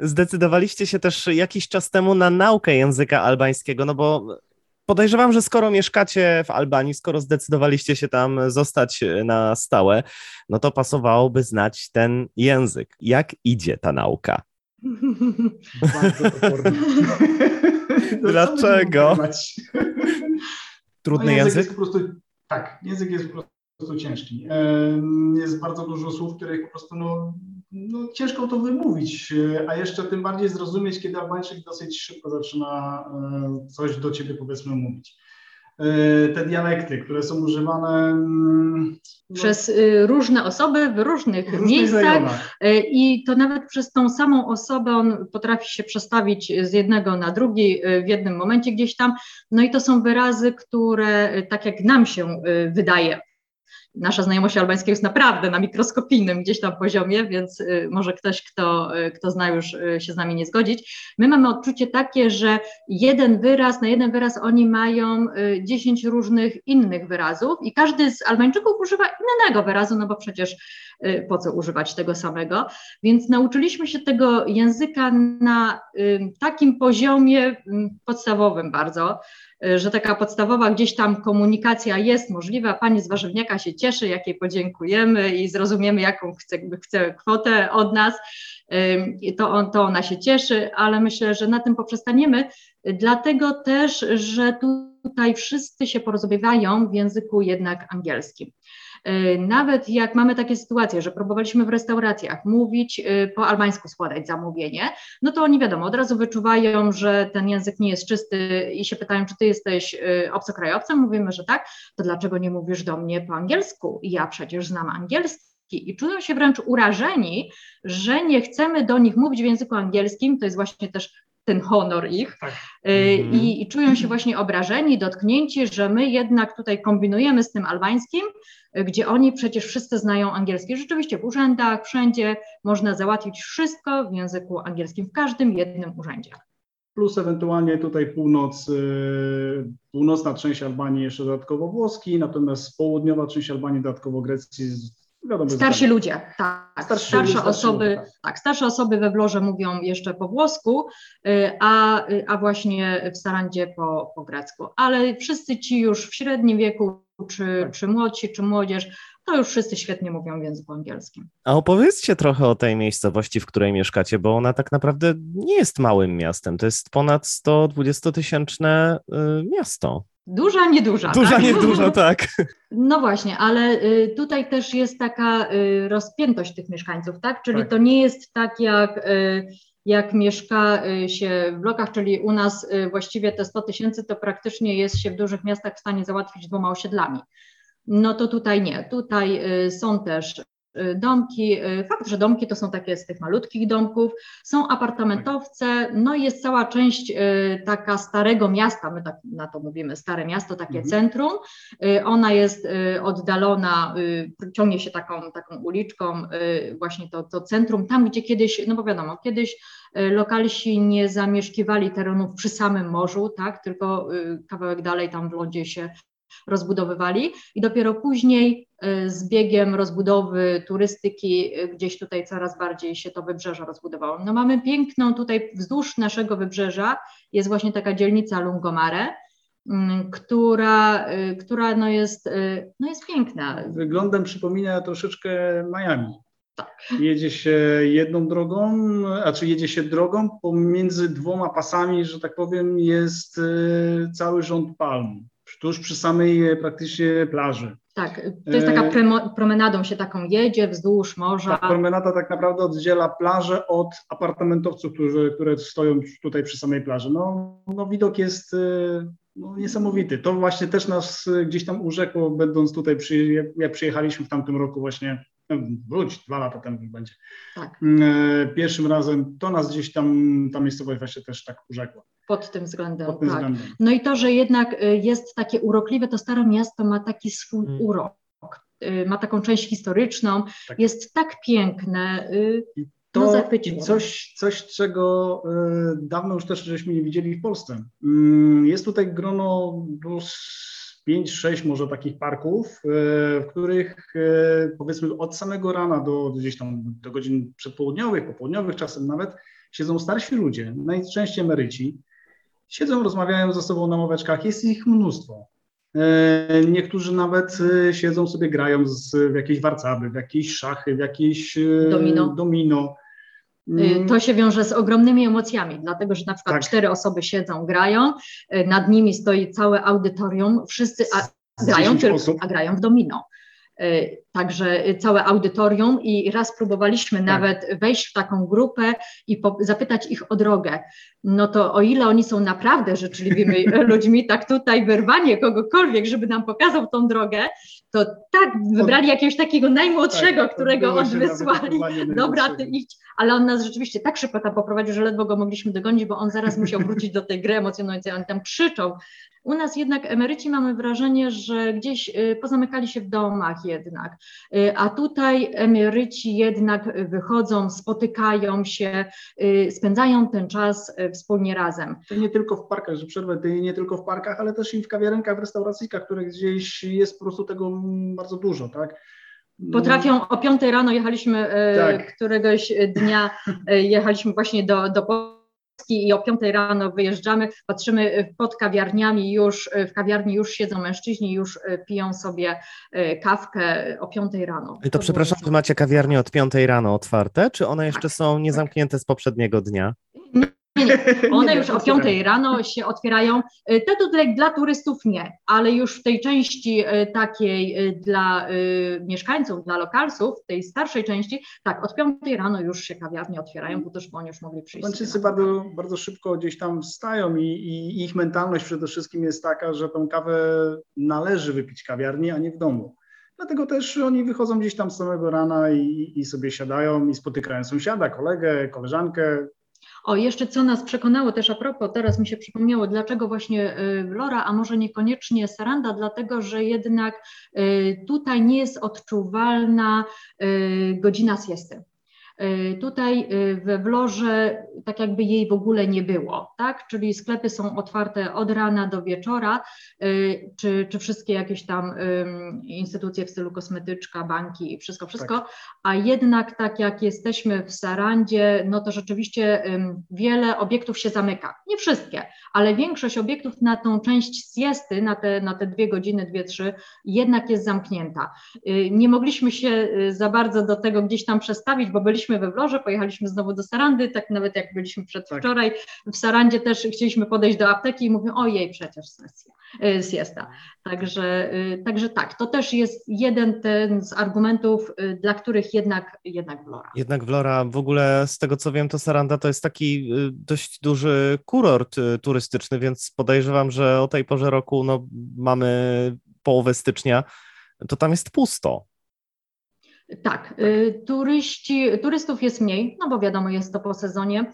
zdecydowaliście się też jakiś czas temu na naukę języka albańskiego, no bo podejrzewam, że skoro mieszkacie w Albanii, skoro zdecydowaliście się tam zostać na stałe, no to pasowałoby znać ten język. Jak idzie ta nauka? Dlaczego? Trudny no, język? język? Prostu, tak, język jest po prostu ciężki. Jest bardzo dużo słów, których po prostu no, no, ciężko to wymówić, a jeszcze tym bardziej zrozumieć, kiedy Albańczyk dosyć szybko zaczyna e, coś do ciebie powiedzmy mówić. E, te dialekty, które są używane mm, no, przez y, różne osoby w różnych, w różnych miejscach rejonach. E, i to nawet przez tą samą osobę on potrafi się przestawić z jednego na drugi w jednym momencie gdzieś tam. No i to są wyrazy, które tak jak nam się wydaje nasza znajomość albańskiego jest naprawdę na mikroskopijnym gdzieś tam poziomie, więc y, może ktoś, kto, y, kto zna już y, się z nami nie zgodzić. My mamy odczucie takie, że jeden wyraz, na jeden wyraz oni mają 10 różnych innych wyrazów i każdy z Albańczyków używa innego wyrazu, no bo przecież po co używać tego samego. Więc nauczyliśmy się tego języka na takim poziomie podstawowym bardzo, że taka podstawowa gdzieś tam komunikacja jest możliwa. Pani z warzywniaka się cieszy, jakiej podziękujemy i zrozumiemy, jaką chce, chce kwotę od nas. To, on, to ona się cieszy, ale myślę, że na tym poprzestaniemy, dlatego też, że tutaj wszyscy się porozumiewają w języku jednak angielskim. E, nawet jak mamy takie sytuacje, że próbowaliśmy w restauracjach mówić e, po albańsku, składać zamówienie, no to oni wiadomo, od razu wyczuwają, że ten język nie jest czysty i się pytają, czy ty jesteś e, obcokrajowcem? Mówimy, że tak, to dlaczego nie mówisz do mnie po angielsku? Ja przecież znam angielski i czują się wręcz urażeni, że nie chcemy do nich mówić w języku angielskim. To jest właśnie też ten honor ich tak. Mhm. I, I, czują się właśnie obrażeni, dotknięci, że my jednak tutaj kombinujemy z tym albańskim, gdzie oni przecież wszyscy znają angielski. Rzeczywiście w urzędach, wszędzie można załatwić wszystko w języku angielskim, w każdym jednym urzędzie. Plus ewentualnie tutaj północ, y, północna część Albanii jeszcze dodatkowo włoski, natomiast południowa część Albanii dodatkowo grecki Wiadomo, starsi ludzie, tak. Starsi starsze ludzie, osoby, ludzie, tak. tak. starsze osoby we Wlorze mówią jeszcze po włosku, y, a, y, a właśnie w Sarandzie po, po grecku. Ale wszyscy ci już w średnim wieku, czy, tak. czy młodsi, czy młodzież, to już wszyscy świetnie mówią w języku angielskim. A opowiedzcie trochę o tej miejscowości, w której mieszkacie, bo ona tak naprawdę nie jest małym miastem. To jest ponad 120-tysięczne y, miasto. Duża, nieduża. Duża, tak? nieduża, tak. No właśnie, ale y, tutaj też jest taka y, rozpiętość tych mieszkańców, tak? Czyli tak. to nie jest tak jak jak mieszka się w blokach, czyli u nas właściwie te 100 tysięcy to praktycznie jest się w dużych miastach w stanie załatwić dwoma osiedlami. No to tutaj nie. Tutaj są też Y, domki. Y, fakt, że domki to są takie z tych malutkich domków, są apartamentowce, no i jest cała część y, taka starego miasta, my tak na to mówimy, stare miasto, takie mhm. centrum. Ona jest oddalona, ciągnie się taką, taką uliczką, właśnie to, to centrum, tam gdzie kiedyś, no bo wiadomo, kiedyś lokalsi nie zamieszkiwali terenów przy samym morzu, tak, tylko kawałek dalej tam w lądzie się rozbudowywali i dopiero później y, z biegiem rozbudowy turystyki y, gdzieś tutaj coraz bardziej się to wybrzeże rozbudowało. No mamy piękną tutaj wzdłuż naszego wybrzeża jest właśnie taka dzielnica Lungomare, mm, która, y, która no jest, no jest piękna. Wyglądem przypomina troszeczkę Miami. Tak. Jedzie się jedną drogą, a czy jedzie się drogą, pomiędzy dwoma pasami, że tak powiem, jest cały rząd palm tuż przy samej e, praktycznie plaży. Tak, to jest taka e, promenadą się taką jedzie wzdłuż morza. Ta promenada tak naprawdę oddziela plażę od apartamentowców, którzy, które stoją tutaj przy samej plaży. No, no widok jest e, no, niesamowity. To właśnie też nas gdzieś tam urzekło, będąc tutaj, przy, jak przyjechaliśmy w tamtym roku właśnie wróć, dwa lata temu będzie. Tak. Pierwszym razem to nas gdzieś tam, ta miejscowość właśnie też tak urzekła. Pod tym względem, Pod tym tak. Względem. No i to, że jednak e, jest takie urokliwe, to Stare Miasto ma taki swój hmm. urok, e, ma taką część historyczną, tak. jest tak piękne, to no coś, coś, czego dawno już też żeśmy nie widzieli w Polsce. Mm, jest tutaj grono 5-6 może takich parków, w których powiedzmy od samego rana do gdzieś tam do godzin przedpołudniowych, popołudniowych czasem nawet siedzą starsi ludzie, najczęściej emeryci, siedzą, rozmawiają ze sobą na moweczkach, jest ich mnóstwo. E, niektórzy nawet siedzą sobie, grają z, w jakieś warcaby, w jakieś szachy, w jakieś domino. domino. Y, mm. To się wiąże z ogromnymi emocjami, dlatego że na przykład tak. cztery osoby siedzą, grają, nad nimi stoi całe audytorium, wszyscy a, grają, tylko, a grają w domino. Y, także całe audytorium i raz próbowaliśmy tak. nawet wejść w taką grupę i po, zapytać ich o drogę. No to o ile oni są naprawdę życzliwymi ludźmi, tak tutaj wyrwanie kogokolwiek, żeby nam pokazał tą drogę, to tak wybrali jakiegoś takiego najmłodszego, tak, którego odwysłali. Dobra, ty idź. Ale on nas rzeczywiście tak szybko tam poprowadził, że ledwo go mogliśmy dogonić, bo on zaraz musiał wrócić do tej gry emocjonującej. On tam krzyczał, u nas jednak emeryci mamy wrażenie, że gdzieś y, pozamykali się w domach jednak, y, a tutaj emeryci jednak wychodzą, spotykają się, y, spędzają ten czas wspólnie razem. To nie tylko w parkach, że przerwę, to nie tylko w parkach, ale też i w kawiarenkach, w restauracyjkach, które gdzieś jest po prostu tego bardzo dużo, tak? Potrafią o 5 rano jechaliśmy tak. któregoś dnia, jechaliśmy właśnie do, do i o 5 rano wyjeżdżamy, patrzymy pod kawiarniami już, w kawiarni już siedzą mężczyźni, już piją sobie kawkę o 5 rano. I to, to przepraszam, wy macie kawiarnie od 5 rano otwarte, czy one jeszcze tak, są niezamknięte z poprzedniego dnia? Nie, nie. One już o 5 rano się otwierają. E, te tutaj dla turystów nie, ale już w tej części e, takiej e, dla mieszkańców, dla lokalsów, tej starszej części, tak, od 5 rano już się kawiarnie otwierają, bo też oni już mogli przyjść. Wszyscy bardzo, bardzo szybko gdzieś tam wstają i, i ich mentalność przede wszystkim jest taka, że tą kawę należy wypić w kawiarni, a nie w domu. Dlatego też oni wychodzą gdzieś tam z samego rana i, i sobie siadają i spotykają sąsiada, kolegę, koleżankę, o, jeszcze co nas przekonało też a propos, teraz mi się przypomniało, dlaczego właśnie y, Lora, a może niekoniecznie Saranda, dlatego że jednak y, tutaj nie jest odczuwalna y, godzina siesty. Y, tutaj y, we Wlorze tak jakby jej w ogóle nie było, tak? Czyli sklepy są otwarte od rana do wieczora, y, czy, czy wszystkie jakieś tam instytucje w stylu kosmetyczka, banki, wszystko, wszystko, tak. a jednak tak jak jesteśmy w Sarandzie, no to rzeczywiście wiele obiektów się zamyka. Nie wszystkie, ale większość obiektów na tą część siesty, na te, na te dwie godziny, dwie, trzy, jednak jest zamknięta. Nie mogliśmy się za bardzo do tego gdzieś tam przestawić, bo byliśmy byliśmy we Wlorze, pojechaliśmy znowu do Sarandy, tak nawet jak byliśmy przedwczoraj, tak. w Sarandzie też chcieliśmy podejść do apteki i mówią, ojej, przecież sesja, y, siesta. Także, y, także tak, to też jest jeden ten z argumentów, y, dla których jednak, jednak Wlora. Jednak Wlora, w ogóle z tego co wiem, to Saranda to jest taki dość duży kurort turystyczny, więc podejrzewam, że o tej porze roku no, mamy połowę stycznia, to tam jest pusto. Tak, y, turyści, turystów jest mniej, no bo wiadomo, jest to po sezonie.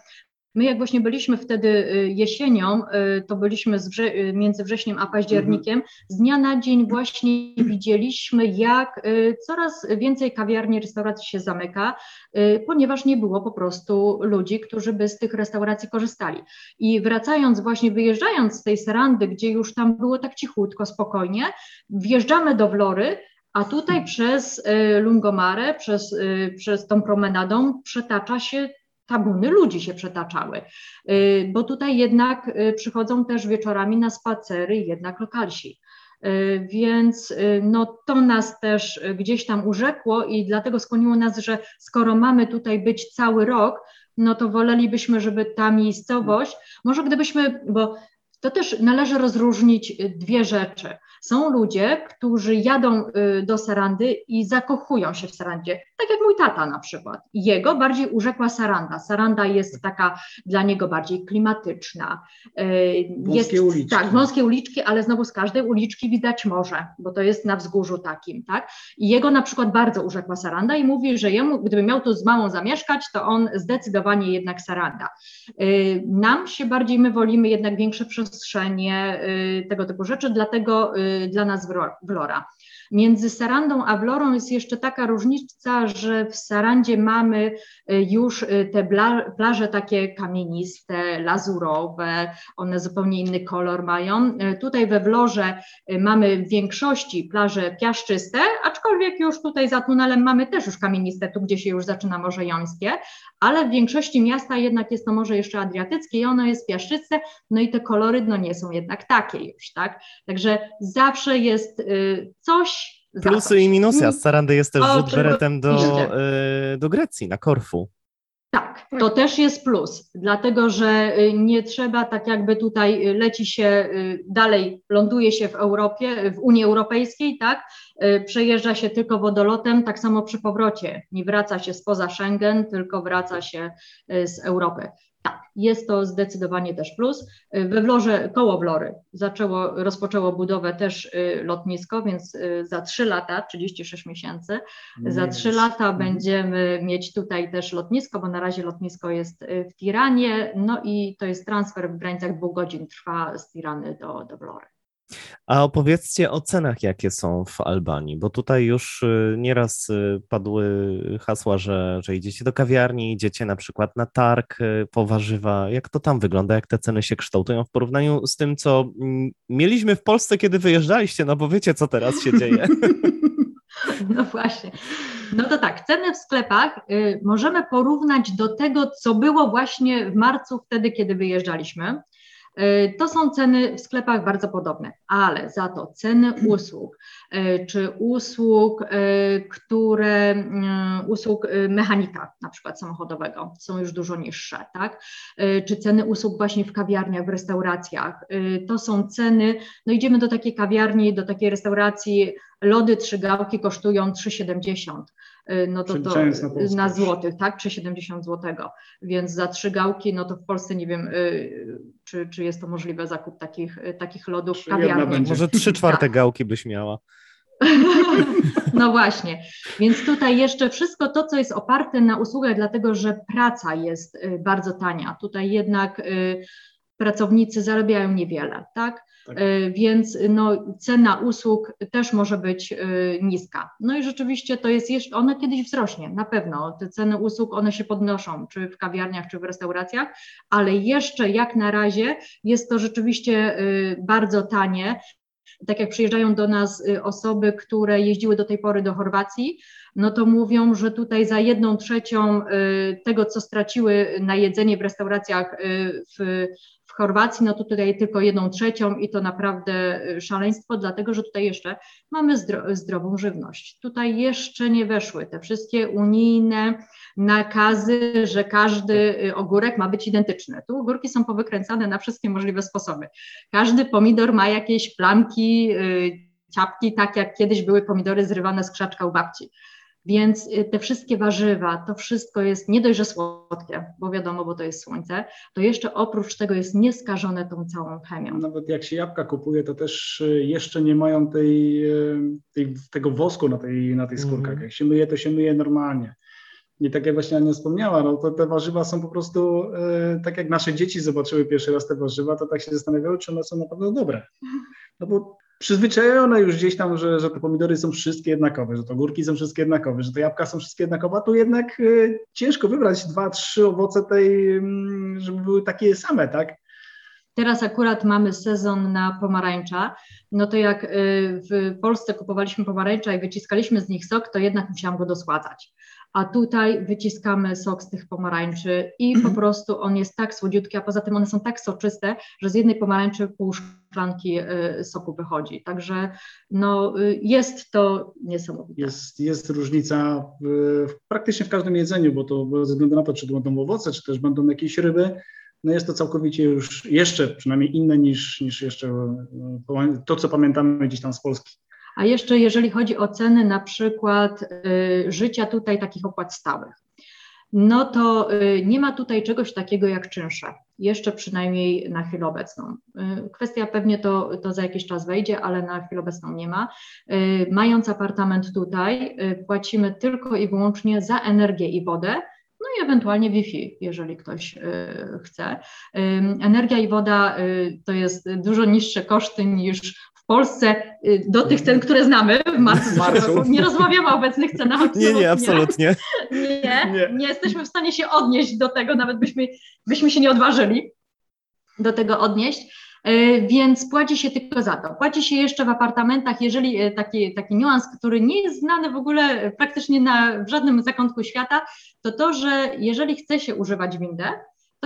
My jak właśnie byliśmy wtedy y, jesienią, y, to byliśmy wrze między wrześniem a październikiem, z dnia na dzień właśnie widzieliśmy, jak coraz więcej kawiarni, restauracji się zamyka, ponieważ nie było po prostu ludzi, którzy by z tych restauracji korzystali. I wracając właśnie, wyjeżdżając z tej Serandy, gdzie już tam było tak cichutko, spokojnie, wjeżdżamy do Wlory, a tutaj przez y, Lungomare, przez, y, przez tą promenadą przetacza się tabuny ludzi się przetaczały, y, bo tutaj jednak przychodzą też wieczorami na spacery jednak lokalsi. Więc no, to nas też gdzieś tam urzekło i dlatego skłoniło nas, że skoro mamy tutaj być cały rok, no to wolelibyśmy, żeby ta miejscowość, może gdybyśmy, bo to też należy rozróżnić dwie rzeczy. Są ludzie, którzy jadą y, do Sarandy i zakochują się w Sarandzie, tak jak mój tata na przykład. Jego bardziej urzekła Saranda. Saranda jest taka dla niego bardziej klimatyczna. Y, wąskie jest, uliczki. Tak, wąskie uliczki, ale znowu z każdej uliczki widać morze, bo to jest na wzgórzu takim, tak? I jego na przykład bardzo urzekła Saranda i mówi, że jemu, gdyby miał tu z małą zamieszkać, to on zdecydowanie jednak Saranda. Y, nam się bardziej, my wolimy jednak większe przestrzenie, tego typu rzeczy, dlatego dla nas Vlora. Między Sarandą a Vlorą jest jeszcze taka różnica, że w Sarandzie mamy y, już y, te plaże takie kamieniste, lazurowe, one zupełnie inny kolor mają. Y, tutaj we Wlorze mamy w większości plaże piaszczyste, aczkolwiek już tutaj za tunelem mamy też już kamieniste, tu gdzie się już zaczyna Morze Jońskie, ale w większości miasta jednak jest to Morze jeszcze Adriatyckie i ono jest piaszczyste, no i te kolory no nie są jednak takie już, tak? Także zawsze jest coś, Plusy i minusy, a z Sarandy jest też rzut beretem do, y, do Grecji, na Korfu. Tak, to też jest plus, dlatego że y, nie trzeba tak jakby tutaj y, leci się dalej, ląduje się w Europie, w Unii Europejskiej, tak, przejeżdża się tylko wodolotem, tak samo przy powrocie, nie wraca się spoza Schengen, tylko wraca się z Europy. Jest to zdecydowanie też plus. We Wlorze, koło Wlory zaczęło, rozpoczęło budowę też y, lotnisko, więc y, za trzy lata, 36 miesięcy, Nie za trzy lata mhm. będziemy mieć tutaj też lotnisko, bo na razie lotnisko jest y, w Tiranie, no i to jest transfer w granicach dwóch godzin trwa z Tirany do, do Wlory. A opowiedzcie o cenach, jakie są w Albanii, bo tutaj już y, nieraz y, padły hasła, że, że idziecie do kawiarni, idziecie na przykład na targ y, po warzywa. Jak to tam wygląda, jak te ceny się kształtują w porównaniu z tym, co mm, mieliśmy w Polsce, kiedy wyjeżdżaliście, no bo wiecie, co teraz się dzieje. No właśnie. No to tak, ceny w sklepach y, możemy porównać do tego, co było właśnie w marcu, wtedy, kiedy wyjeżdżaliśmy. Y, to są ceny w sklepach bardzo podobne, ale za to ceny usług, y, czy usług, y, które, usług mechanika, na przykład samochodowego, są już dużo niższe, tak? Czy ceny usług właśnie w kawiarniach, w restauracjach. To są ceny, no idziemy do takiej kawiarni, do takiej restauracji, lody trzy gałki kosztują 3,70 Y, no to, to na, na złotych, tak, czy 70 złotego, więc za trzy gałki, no to w Polsce nie wiem, y, czy, czy jest to możliwe zakup takich, y, takich lodów w kawiarni. Może trzy czwarte gałki byś miała. No właśnie, więc tutaj jeszcze wszystko to, co jest oparte na usługach, dlatego że praca jest bardzo tania. Tutaj jednak pracownicy zarabiają niewiele, tak? tak. E, więc no, cena usług też może być e, niska. No i rzeczywiście to jest jeszcze, ona kiedyś wzrośnie, na pewno. Te ceny usług, one się podnoszą, czy w kawiarniach, czy w restauracjach, ale jeszcze jak na razie jest to rzeczywiście e, bardzo tanie. Tak jak przyjeżdżają do nas osoby, które jeździły do tej pory do Chorwacji, no to mówią, że tutaj za jedną trzecią tego, co straciły na jedzenie w restauracjach w Chorwacji, no to tutaj tylko jedną trzecią i to naprawdę y, szaleństwo, dlatego że tutaj jeszcze mamy zdro zdrową żywność. Tutaj jeszcze nie weszły te wszystkie unijne nakazy, że każdy y, ogórek ma być identyczny. Tu ogórki są powykręcane na wszystkie możliwe sposoby. Każdy pomidor ma jakieś plamki, y, ciapki, tak jak kiedyś były pomidory zrywane z krzaczka u babci. Więc y, te wszystkie warzywa, to wszystko jest nie dość, że słodkie, bo wiadomo, bo to jest słońce, to jeszcze oprócz tego jest nieskażone tą całą chemią. Nawet jak się jabłka kupuje, to też y, jeszcze nie mają tej, y, tej tego wosku na tej, na tej skórkach. Mm. Jak się myje, to się myje normalnie. I tak jak właśnie Ania wspomniała, no to te warzywa są po prostu, tak jak nasze dzieci zobaczyły pierwszy raz te warzywa, to tak się zastanawiały, czy one są naprawdę dobre. No bo przyzwyczajone już gdzieś tam, że, że te pomidory są wszystkie jednakowe, że to górki są wszystkie jednakowe, że te jabłka są wszystkie jednakowe, a tu jednak y, ciężko wybrać dwa, trzy owoce tej, y, żeby były takie same, tak? Teraz akurat mamy sezon na pomarańcza, no to jak y, w Polsce kupowaliśmy pomarańcza i wyciskaliśmy z nich sok, to jednak musiałam go dosładzać a tutaj wyciskamy sok z tych pomarańczy i po mhm. prostu on jest tak słodziutki, a poza tym one są tak soczyste, że z jednej pomarańczy pół szklanki y, soku wychodzi. Także no, y, jest to niesamowite. Jest, jest różnica w, praktycznie w każdym jedzeniu, bo to bez względu na to, czy to będą owoce, czy też będą jakieś ryby, no jest to całkowicie już jeszcze przynajmniej inne niż, niż jeszcze y, to, co pamiętamy gdzieś tam z Polski. A jeszcze jeżeli chodzi o ceny na przykład y, życia tutaj takich opłat stałych, no to y, nie ma tutaj czegoś takiego jak czynsze, jeszcze przynajmniej na chwilę obecną. Y, kwestia pewnie to, to za jakiś czas wejdzie, ale na chwilę obecną nie ma. Mając apartament tutaj, płacimy tylko i wyłącznie za energię i wodę, no i ewentualnie Wi-Fi, jeżeli ktoś chce. Energia i woda to jest dużo niższe koszty niż Polsce y, do tych cen, które znamy w marcu. marcu. Nie rozmawiamy o obecnych cenach. Nie, nie, absolutnie. Nie, nie, nie jesteśmy w stanie się odnieść do tego, nawet byśmy, byśmy się nie odważyli do tego odnieść. Y, więc płaci się tylko za to. Płaci się jeszcze w apartamentach, jeżeli y, taki, taki niuans, który nie jest znany w ogóle praktycznie na, w żadnym zakątku świata, to to, że jeżeli chce się używać windę,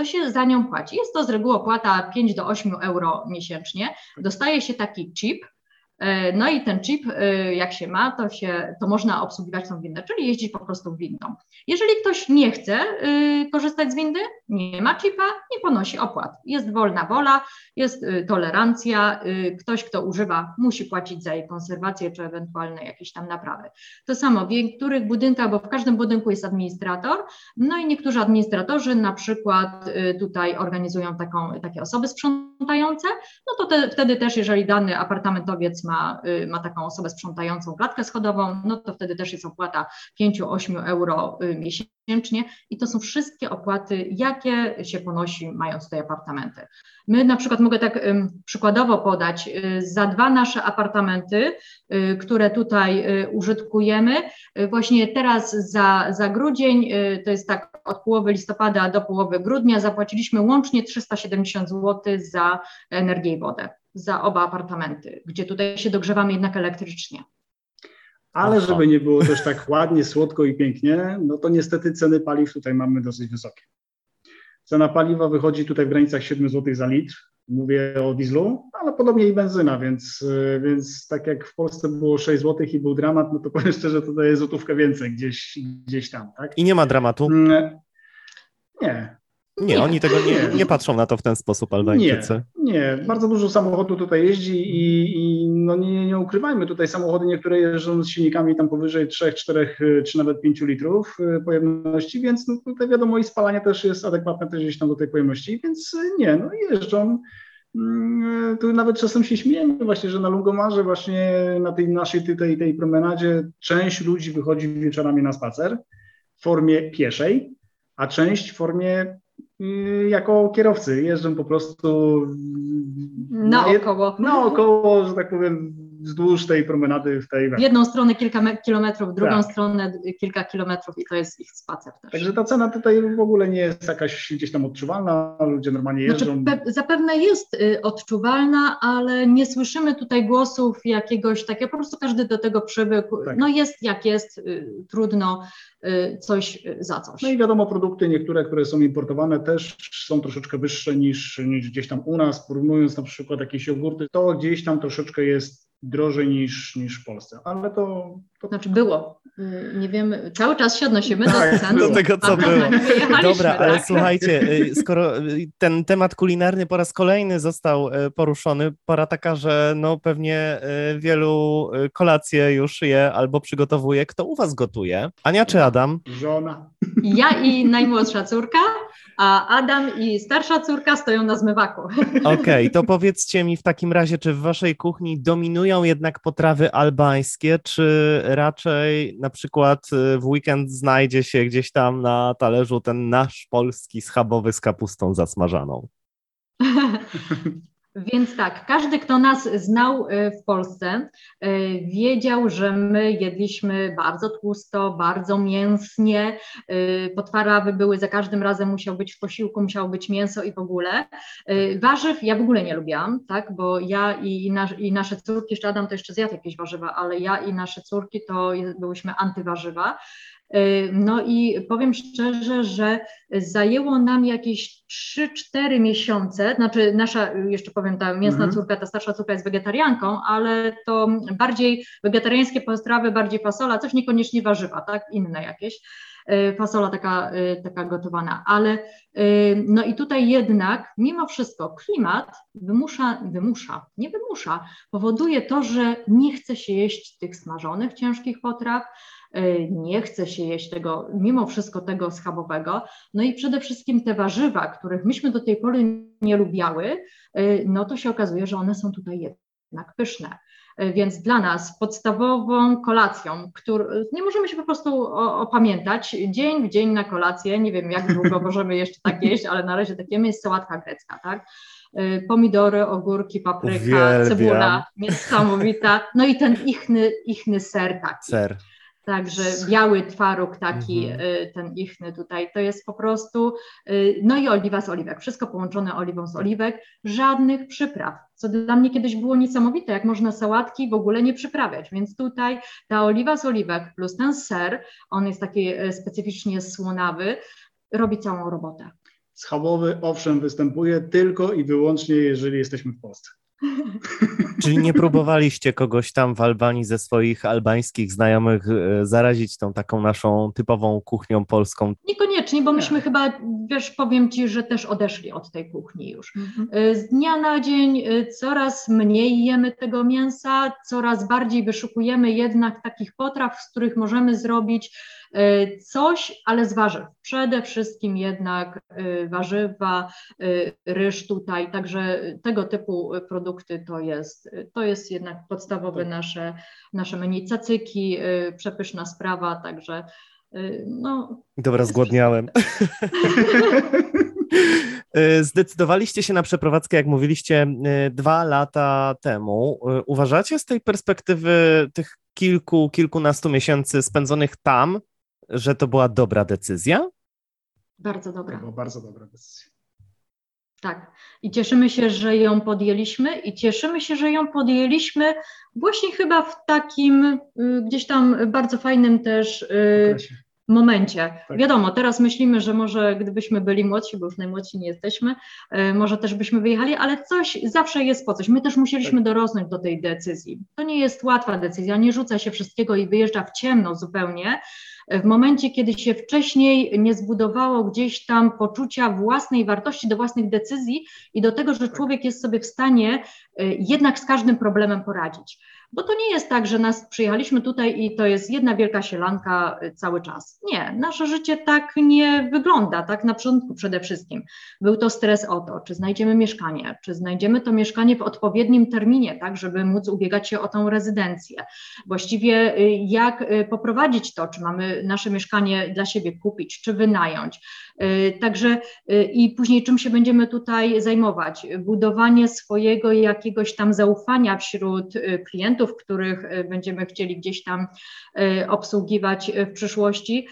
to się za nią płaci. Jest to z reguły opłata 5 do 8 euro miesięcznie. Dostaje się taki chip, no i ten chip, e, jak się ma, to, się, to można obsługiwać tą windę, czyli jeździć po prostu windą. Jeżeli ktoś nie chce e, korzystać z windy, nie ma chipa, nie ponosi opłat. Jest wolna wola, jest tolerancja, ktoś, kto używa, musi płacić za jej konserwację czy ewentualne jakieś tam naprawy. To samo w niektórych budynkach, bo w każdym budynku jest administrator, no i niektórzy administratorzy na przykład tutaj organizują taką, takie osoby sprzątające, no to te, wtedy też, jeżeli dany apartamentowiec ma ma, y, ma taką osobę sprzątającą klatkę schodową, no to wtedy też jest opłata 5-8 euro y, miesięcznie. I to są wszystkie opłaty, jakie się ponosi mając tutaj apartamenty. My na przykład mogę tak przykładowo podać, y, za dwa nasze apartamenty, które tutaj użytkujemy, właśnie teraz za, za grudzień, to jest tak od połowy listopada do połowy grudnia, zapłaciliśmy łącznie 370 zł za energię i wodę za oba apartamenty, gdzie tutaj się dogrzewamy jednak elektrycznie. Ale Aha. żeby nie było też tak ładnie, słodko i pięknie, no to niestety ceny paliw tutaj mamy dosyć wysokie. Cena paliwa wychodzi tutaj w granicach 7 zł za litr. Mówię o dieslu, ale podobnie i benzyna, więc, więc tak jak w Polsce było 6 zł i był dramat, no to powiem szczerze, tutaj jest złotówkę więcej gdzieś, gdzieś tam. Tak? I nie ma dramatu? Mm, nie, nie, nie, oni tego nie, nie patrzą na to w ten sposób, Albańczycy. Nie, nie. bardzo dużo samochodów tutaj jeździ i, i no nie, nie ukrywajmy, tutaj samochody niektóre jeżdżą z silnikami tam powyżej 3, 4 czy nawet 5 litrów y, pojemności, więc no tutaj wiadomo i spalanie też jest adekwatne też gdzieś tam do tej pojemności, więc y, nie, no jeżdżą. Mm, tu nawet czasem się śmiejemy właśnie, że na Lungomarze właśnie na tej naszej tej, tej promenadzie część ludzi wychodzi wieczorami na spacer w formie pieszej, a część w formie Y, jako kierowcy. Jeżdżę po prostu naokoło. Naokoło, że tak powiem, wzdłuż tej promenady w tej. W jedną stronę kilka kilometrów, w drugą tak. stronę kilka kilometrów i to jest ich spacer też. Także ta cena tutaj w ogóle nie jest jakaś gdzieś tam odczuwalna, ludzie normalnie znaczy, jeżdżą. Znaczy, zapewne jest y, odczuwalna, ale nie słyszymy tutaj głosów jakiegoś takiego, po prostu każdy do tego przywykł. Tak. No jest jak jest, y, trudno y, coś za coś. No i wiadomo, produkty niektóre, które są importowane też są troszeczkę wyższe niż, niż gdzieś tam u nas, porównując na przykład jakieś jogurty, to gdzieś tam troszeczkę jest drożej niż, niż w Polsce, ale to. Znaczy było, y, nie wiem, cały czas się odnosimy tak, do cen. Do tego, co było. Dobra, ale tak? słuchajcie, y, skoro y, ten temat kulinarny po raz kolejny został poruszony, pora taka, że no pewnie wielu kolacje już je albo przygotowuje. Kto u was gotuje? Ania czy Adam? Żona. Ja i najmłodsza córka, a Adam i starsza córka stoją na zmywaku. Okej, okay, to powiedzcie mi w takim razie, czy w waszej kuchni dominują jednak potrawy albańskie, czy raczej na przykład y, w weekend znajdzie się gdzieś tam na talerzu ten nasz polski schabowy z kapustą zasmażaną? Więc tak, każdy, kto nas znał y, w Polsce, y, wiedział, że my jedliśmy bardzo tłusto, bardzo mięsnie. Y, Potwarawy były za każdym razem, musiał być w posiłku, musiało być mięso i w ogóle. Warzyw ja w ogóle nie lubiłam, tak, bo ja i, i nasze córki, jeszcze Adam to jeszcze zjadł jakieś warzywa, ale ja i nasze córki to byłyśmy antywarzywa. No i powiem szczerze, że zajęło nam jakieś 3-4 miesiące, znaczy nasza, jeszcze powiem, ta mięsna mhm. córka, ta starsza córka jest wegetarianką, ale to bardziej wegetariańskie postrawy, bardziej fasola, coś niekoniecznie warzywa, tak, inne jakieś. Y, fasola taka, y, taka gotowana, ale y, no i tutaj jednak mimo wszystko klimat wymusza, wymusza, nie wymusza, powoduje to, że nie chce się jeść tych smażonych, ciężkich potraw, Y, nie chce się jeść tego, mimo wszystko tego schabowego. No i przede wszystkim te warzywa, których myśmy do tej pory nie lubiały, y, no to się okazuje, że one są tutaj jednak pyszne. Y, więc dla nas podstawową kolacją, którą nie możemy się po prostu opamiętać, dzień w dzień na kolację, nie wiem jak długo możemy jeszcze tak jeść, ale na razie tak jemy, jest sałatka grecka, tak? Pomidory, ogórki, papryka, Uwielbiam. cebula, niesamowita, no i ten ichny, ichny ser taki. Ser. Także biały twaróg taki, mhm. Y, ten ichny tutaj, to jest po prostu, y, no i oliwa z oliwek, wszystko połączone oliwą z oliwek, żadnych przypraw, co dla mnie kiedyś było niesamowite, jak można sałatki w ogóle nie przyprawiać, więc tutaj ta oliwa z oliwek plus ten ser, on jest taki y, specyficznie słonawy, robi całą robotę. Schabowy owszem występuje tylko i wyłącznie, jeżeli jesteśmy w Polsce. Czyli nie próbowaliście kogoś tam w Albanii ze swoich albańskich znajomych e, zarazić tą taką naszą typową kuchnią polską? Niekoniecznie, bo myśmy chyba, wiesz, powiem Ci, że też odeszli od tej kuchni już. Mhm. E, z dnia na dzień e, coraz mniej jemy tego mięsa, coraz bardziej wyszukujemy jednak takich potraw, z których możemy zrobić coś, ale z warzyw. Przede wszystkim jednak e, warzywa, e, ryż tutaj, także tego typu produkty to jest, to jest jednak podstawowe tak. nasze, nasze menu. Cacyki, przepyszna sprawa, także no. Dobra, zgłodniałem. Zdecydowaliście się na przeprowadzkę, jak mówiliście, dwa lata temu. Uważacie z tej perspektywy tych kilku, kilkunastu miesięcy spędzonych tam, że to była dobra decyzja? Bardzo dobra. To była bardzo dobra decyzja. Tak. I cieszymy się, że ją podjęliśmy i cieszymy się, że ją podjęliśmy właśnie chyba w takim y, gdzieś tam bardzo fajnym też y, momencie. Tak. Wiadomo, teraz myślimy, że może gdybyśmy byli młodsi, bo już najmłodsi nie jesteśmy, y, może też byśmy wyjechali, ale coś zawsze jest po coś. My też musieliśmy tak. dorosnąć do tej decyzji. To nie jest łatwa decyzja, nie rzuca się wszystkiego i wyjeżdża w ciemno zupełnie, w momencie, kiedy się wcześniej nie zbudowało gdzieś tam poczucia własnej wartości, do własnych decyzji i do tego, że tak. człowiek jest sobie w stanie y, jednak z każdym problemem poradzić. Bo to nie jest tak, że nas przyjechaliśmy tutaj i to jest jedna wielka sielanka y, cały czas. Nie, nasze życie tak nie wygląda, tak na początku przede wszystkim. Był to stres o to, czy znajdziemy mieszkanie, czy znajdziemy to mieszkanie w odpowiednim terminie, tak, żeby móc ubiegać się o tą rezydencję. Właściwie y, jak poprowadzić to, czy mamy nasze mieszkanie dla siebie kupić, czy wynająć. Y, także y, i później czym się będziemy tutaj zajmować? Budowanie swojego jakiegoś tam zaufania wśród y, klientów, których będziemy chcieli gdzieś tam obsługiwać w przyszłości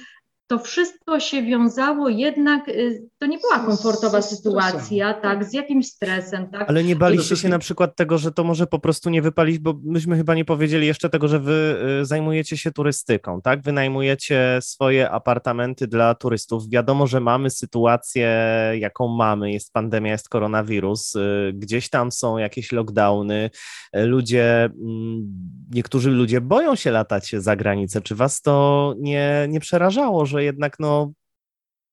to wszystko się wiązało jednak, y, to nie była komfortowa sytuacja, tak, z jakimś stresem, tak. Ale nie baliście się na przykład tego, że to może po prostu nie wypalić, bo myśmy chyba nie powiedzieli jeszcze tego, że wy y, zajmujecie się turystyką, tak, wynajmujecie swoje apartamenty dla turystów. Wiadomo, że mamy sytuację, jaką mamy, jest pandemia, jest koronawirus, y, gdzieś tam są jakieś lockdowny, ludzie, mm, niektórzy ludzie boją się latać za granicę. Czy was to nie, nie przerażało, że że jednak no,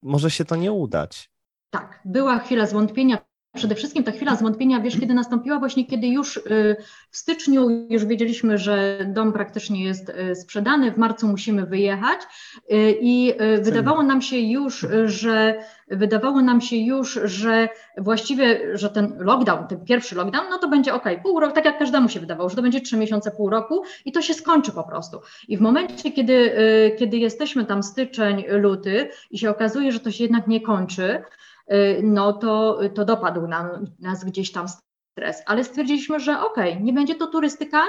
może się to nie udać. Tak, była chwila zwątpienia. Przede wszystkim ta chwila zwątpienia, wiesz, kiedy nastąpiła? Właśnie kiedy już y, w styczniu już wiedzieliśmy, że dom praktycznie jest y, sprzedany, w marcu musimy wyjechać y, i wydawało nam się już, że wydawało nam się już, że właściwie, że ten lockdown, ten pierwszy lockdown, no to będzie ok, pół roku, tak jak każdemu się wydawało, że to będzie trzy miesiące, pół roku i to się skończy po prostu. I w momencie, kiedy, kiedy jesteśmy tam styczeń, luty i się okazuje, że to się jednak nie kończy, no to, to dopadł nam, nas gdzieś tam stres, ale stwierdziliśmy, że ok, nie będzie to turystyka,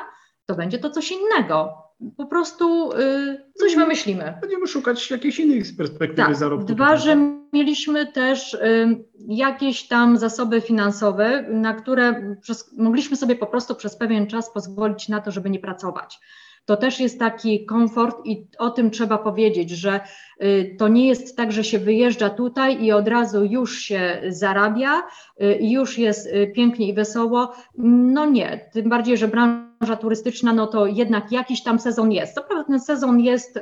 to będzie to coś innego po prostu y, coś wymyślimy. Będziemy szukać jakiejś innej perspektywy tak. zarobku. Dwa, że mieliśmy też y, jakieś tam zasoby finansowe, na które przez, mogliśmy sobie po prostu przez pewien czas pozwolić na to, żeby nie pracować. To też jest taki komfort i o tym trzeba powiedzieć, że y, to nie jest tak, że się wyjeżdża tutaj i od razu już się zarabia, y, już jest y, pięknie i wesoło. No nie, tym bardziej, że branża turystyczna, no to jednak jakiś tam sezon jest. Co prawda ten sezon jest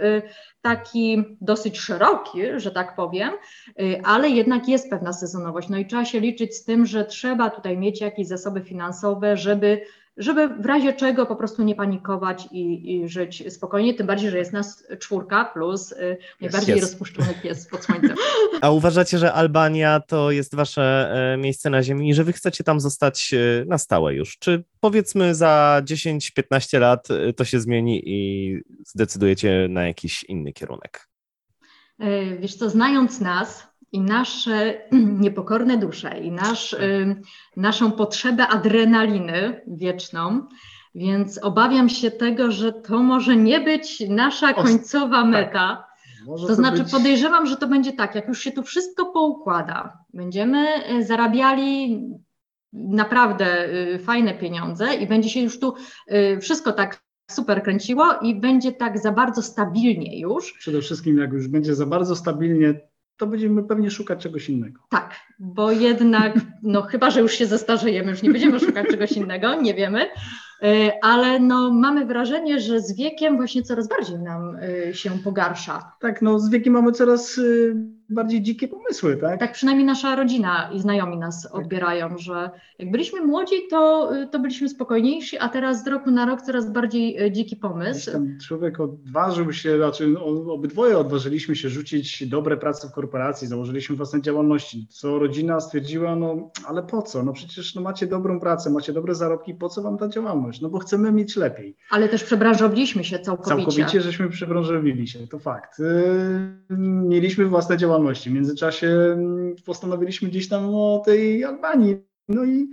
taki dosyć szeroki, że tak powiem, ale jednak jest pewna sezonowość. No i trzeba się liczyć z tym, że trzeba tutaj mieć jakieś zasoby finansowe, żeby żeby w razie czego po prostu nie panikować i, i żyć spokojnie, tym bardziej, że jest nas czwórka plus y, najbardziej yes, rozpuszczony pies pod słońcem. A uważacie, że Albania to jest wasze e, miejsce na ziemi i że wy chcecie tam zostać e, na stałe już? Czy powiedzmy za 10-15 lat e, to się zmieni i zdecydujecie na jakiś inny kierunek? Wiesz co, znając nas, i nasze niepokorne dusze, i nasz, y, naszą potrzebę adrenaliny wieczną. Więc obawiam się tego, że to może nie być nasza końcowa tak. meta. Tak. To, to, znaczy, być... podejrzewam, że to będzie tak, jak już się tu wszystko poukłada, będziemy y, zarabiali naprawdę y, fajne pieniądze i będzie się już tu wszystko tak super kręciło i będzie tak za bardzo stabilnie już. Przede wszystkim, jak już będzie za bardzo stabilnie, to będziemy pewnie szukać czegoś innego. Tak, bo jednak, no chyba, że już się zestarzejemy, już nie będziemy szukać czegoś innego, nie wiemy, e, ale no mamy wrażenie, że z wiekiem właśnie coraz bardziej nam e, się pogarsza. Tak, no z wiekiem mamy coraz e, bardziej dzikie pomysły, tak? Tak, przynajmniej nasza rodzina i znajomi nas tak. odbierają, że jak byliśmy młodzi, to, to byliśmy spokojniejsi, a teraz z roku na rok coraz bardziej e, dziki pomysł. Tam człowiek odważył się, znaczy obydwoje odważyliśmy się rzucić dobre prace w korporacji, założyliśmy własne działalności, co rodzina stwierdziła, no ale po co? No przecież no, macie dobrą pracę, macie dobre zarobki, po co wam ta działalność? No bo chcemy mieć lepiej. Ale też przebranżowiliśmy się całkowicie. Całkowicie żeśmy przebranżowili się, to fakt. Yy, mieliśmy własne działalności, działalności. W międzyczasie mm, postanowiliśmy gdzieś tam o tej Albanii. No i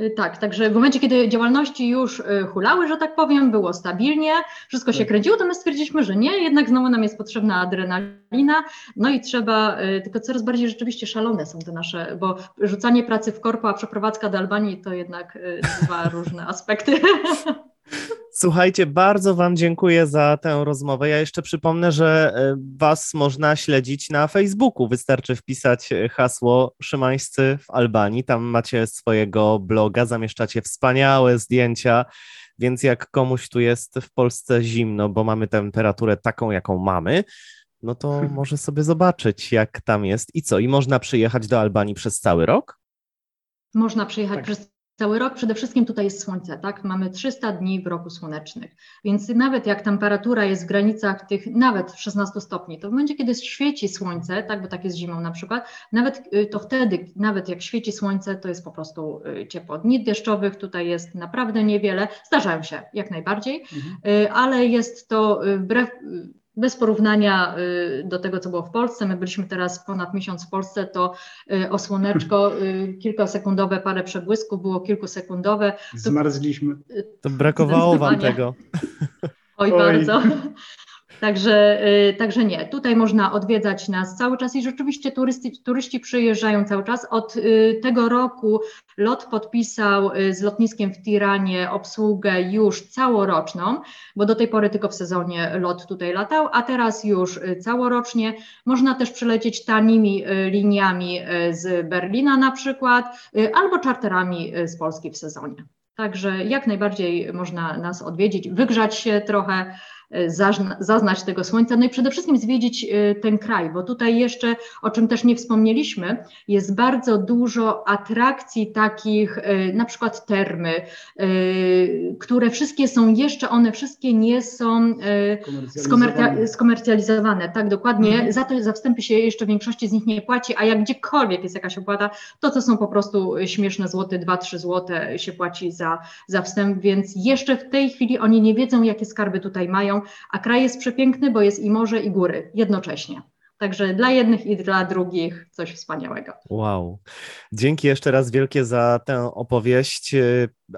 Y, tak, także w momencie, kiedy działalności już y, hulały, że tak powiem, było stabilnie, wszystko się Tak. kręciło, to my stwierdziliśmy, że nie, jednak znowu nam jest potrzebna adrenalina, no i trzeba, y, tylko coraz bardziej rzeczywiście szalone są te nasze, bo rzucanie pracy w korpo, a przeprowadzka do Albanii to jednak dwa różne aspekty. Słuchajcie, bardzo Wam dziękuję za tę rozmowę. Ja jeszcze przypomnę, że e, Was można śledzić na Facebooku. Wystarczy wpisać e, hasło Szymańscy w Albanii. Tam macie swojego bloga, zamieszczacie wspaniałe zdjęcia. Więc jak komuś tu jest w Polsce zimno, bo mamy temperaturę taką, jaką mamy, no to może sobie zobaczyć, jak tam jest i co. I można przyjechać do Albanii przez cały rok? Można przyjechać Tak. przez cały rok. Przede wszystkim tutaj jest słońce, tak? Mamy 300 dni w roku słonecznych, więc nawet jak temperatura jest w granicach tych nawet 16 stopni, to w momencie, kiedy świeci słońce, tak, bo tak jest zimą na przykład, nawet y, to wtedy, nawet jak świeci słońce, to jest po prostu y, ciepło. Dni deszczowych tutaj jest naprawdę niewiele, zdarzają się jak najbardziej, Mhm. Y, ale jest to wbrew, bez porównania y, do tego, co było w Polsce. My byliśmy teraz ponad miesiąc w Polsce, to y, o słoneczko y, kilkasekundowe, parę przebłysków było kilkusekundowe. Zmarzliśmy. To brakowało Wam tego. Oj, Oj. bardzo. Także, y, także nie, tutaj można odwiedzać nas cały czas i rzeczywiście turysty, turyści przyjeżdżają cały czas. Od y, tego roku LOT podpisał y, z lotniskiem w Tiranie obsługę już całoroczną, bo do tej pory tylko w sezonie LOT tutaj latał, a teraz już całorocznie. Można też przylecieć tanimi liniami z Berlina na przykład, albo czarterami z Polski w sezonie. Także jak najbardziej można nas odwiedzić, wygrzać się trochę, zaznać tego słońca, no i przede wszystkim zwiedzić y, ten kraj, bo tutaj jeszcze, o czym też nie wspomnieliśmy, jest bardzo dużo atrakcji takich, y, na przykład termy, które wszystkie są jeszcze, one wszystkie nie są skomercia- skomercjalizowane, tak dokładnie. Mhm. Za to za wstępy się jeszcze w większości z nich nie płaci, a jak gdziekolwiek jest jakaś opłata, to to są po prostu śmieszne złoty, 2-3 złote się płaci za, za wstęp, więc jeszcze w tej chwili oni nie wiedzą, jakie skarby tutaj mają, a kraj jest przepiękny, bo jest i morze, i góry jednocześnie. Także dla jednych i dla drugich coś wspaniałego. Wow. Dzięki jeszcze raz wielkie za tę opowieść.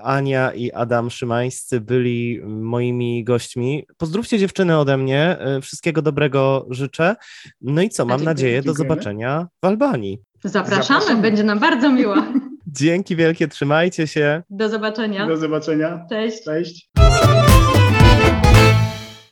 Ania i Adam Szymańscy byli moimi gośćmi. Pozdrówcie dziewczyny ode mnie. Wszystkiego dobrego życzę. No i co, mam dziękuję. nadzieję do zobaczenia w Albanii. Zapraszamy, Zapraszamy. będzie nam bardzo miło. Dzięki wielkie, trzymajcie się. Do zobaczenia. Do zobaczenia. Cześć. Cześć.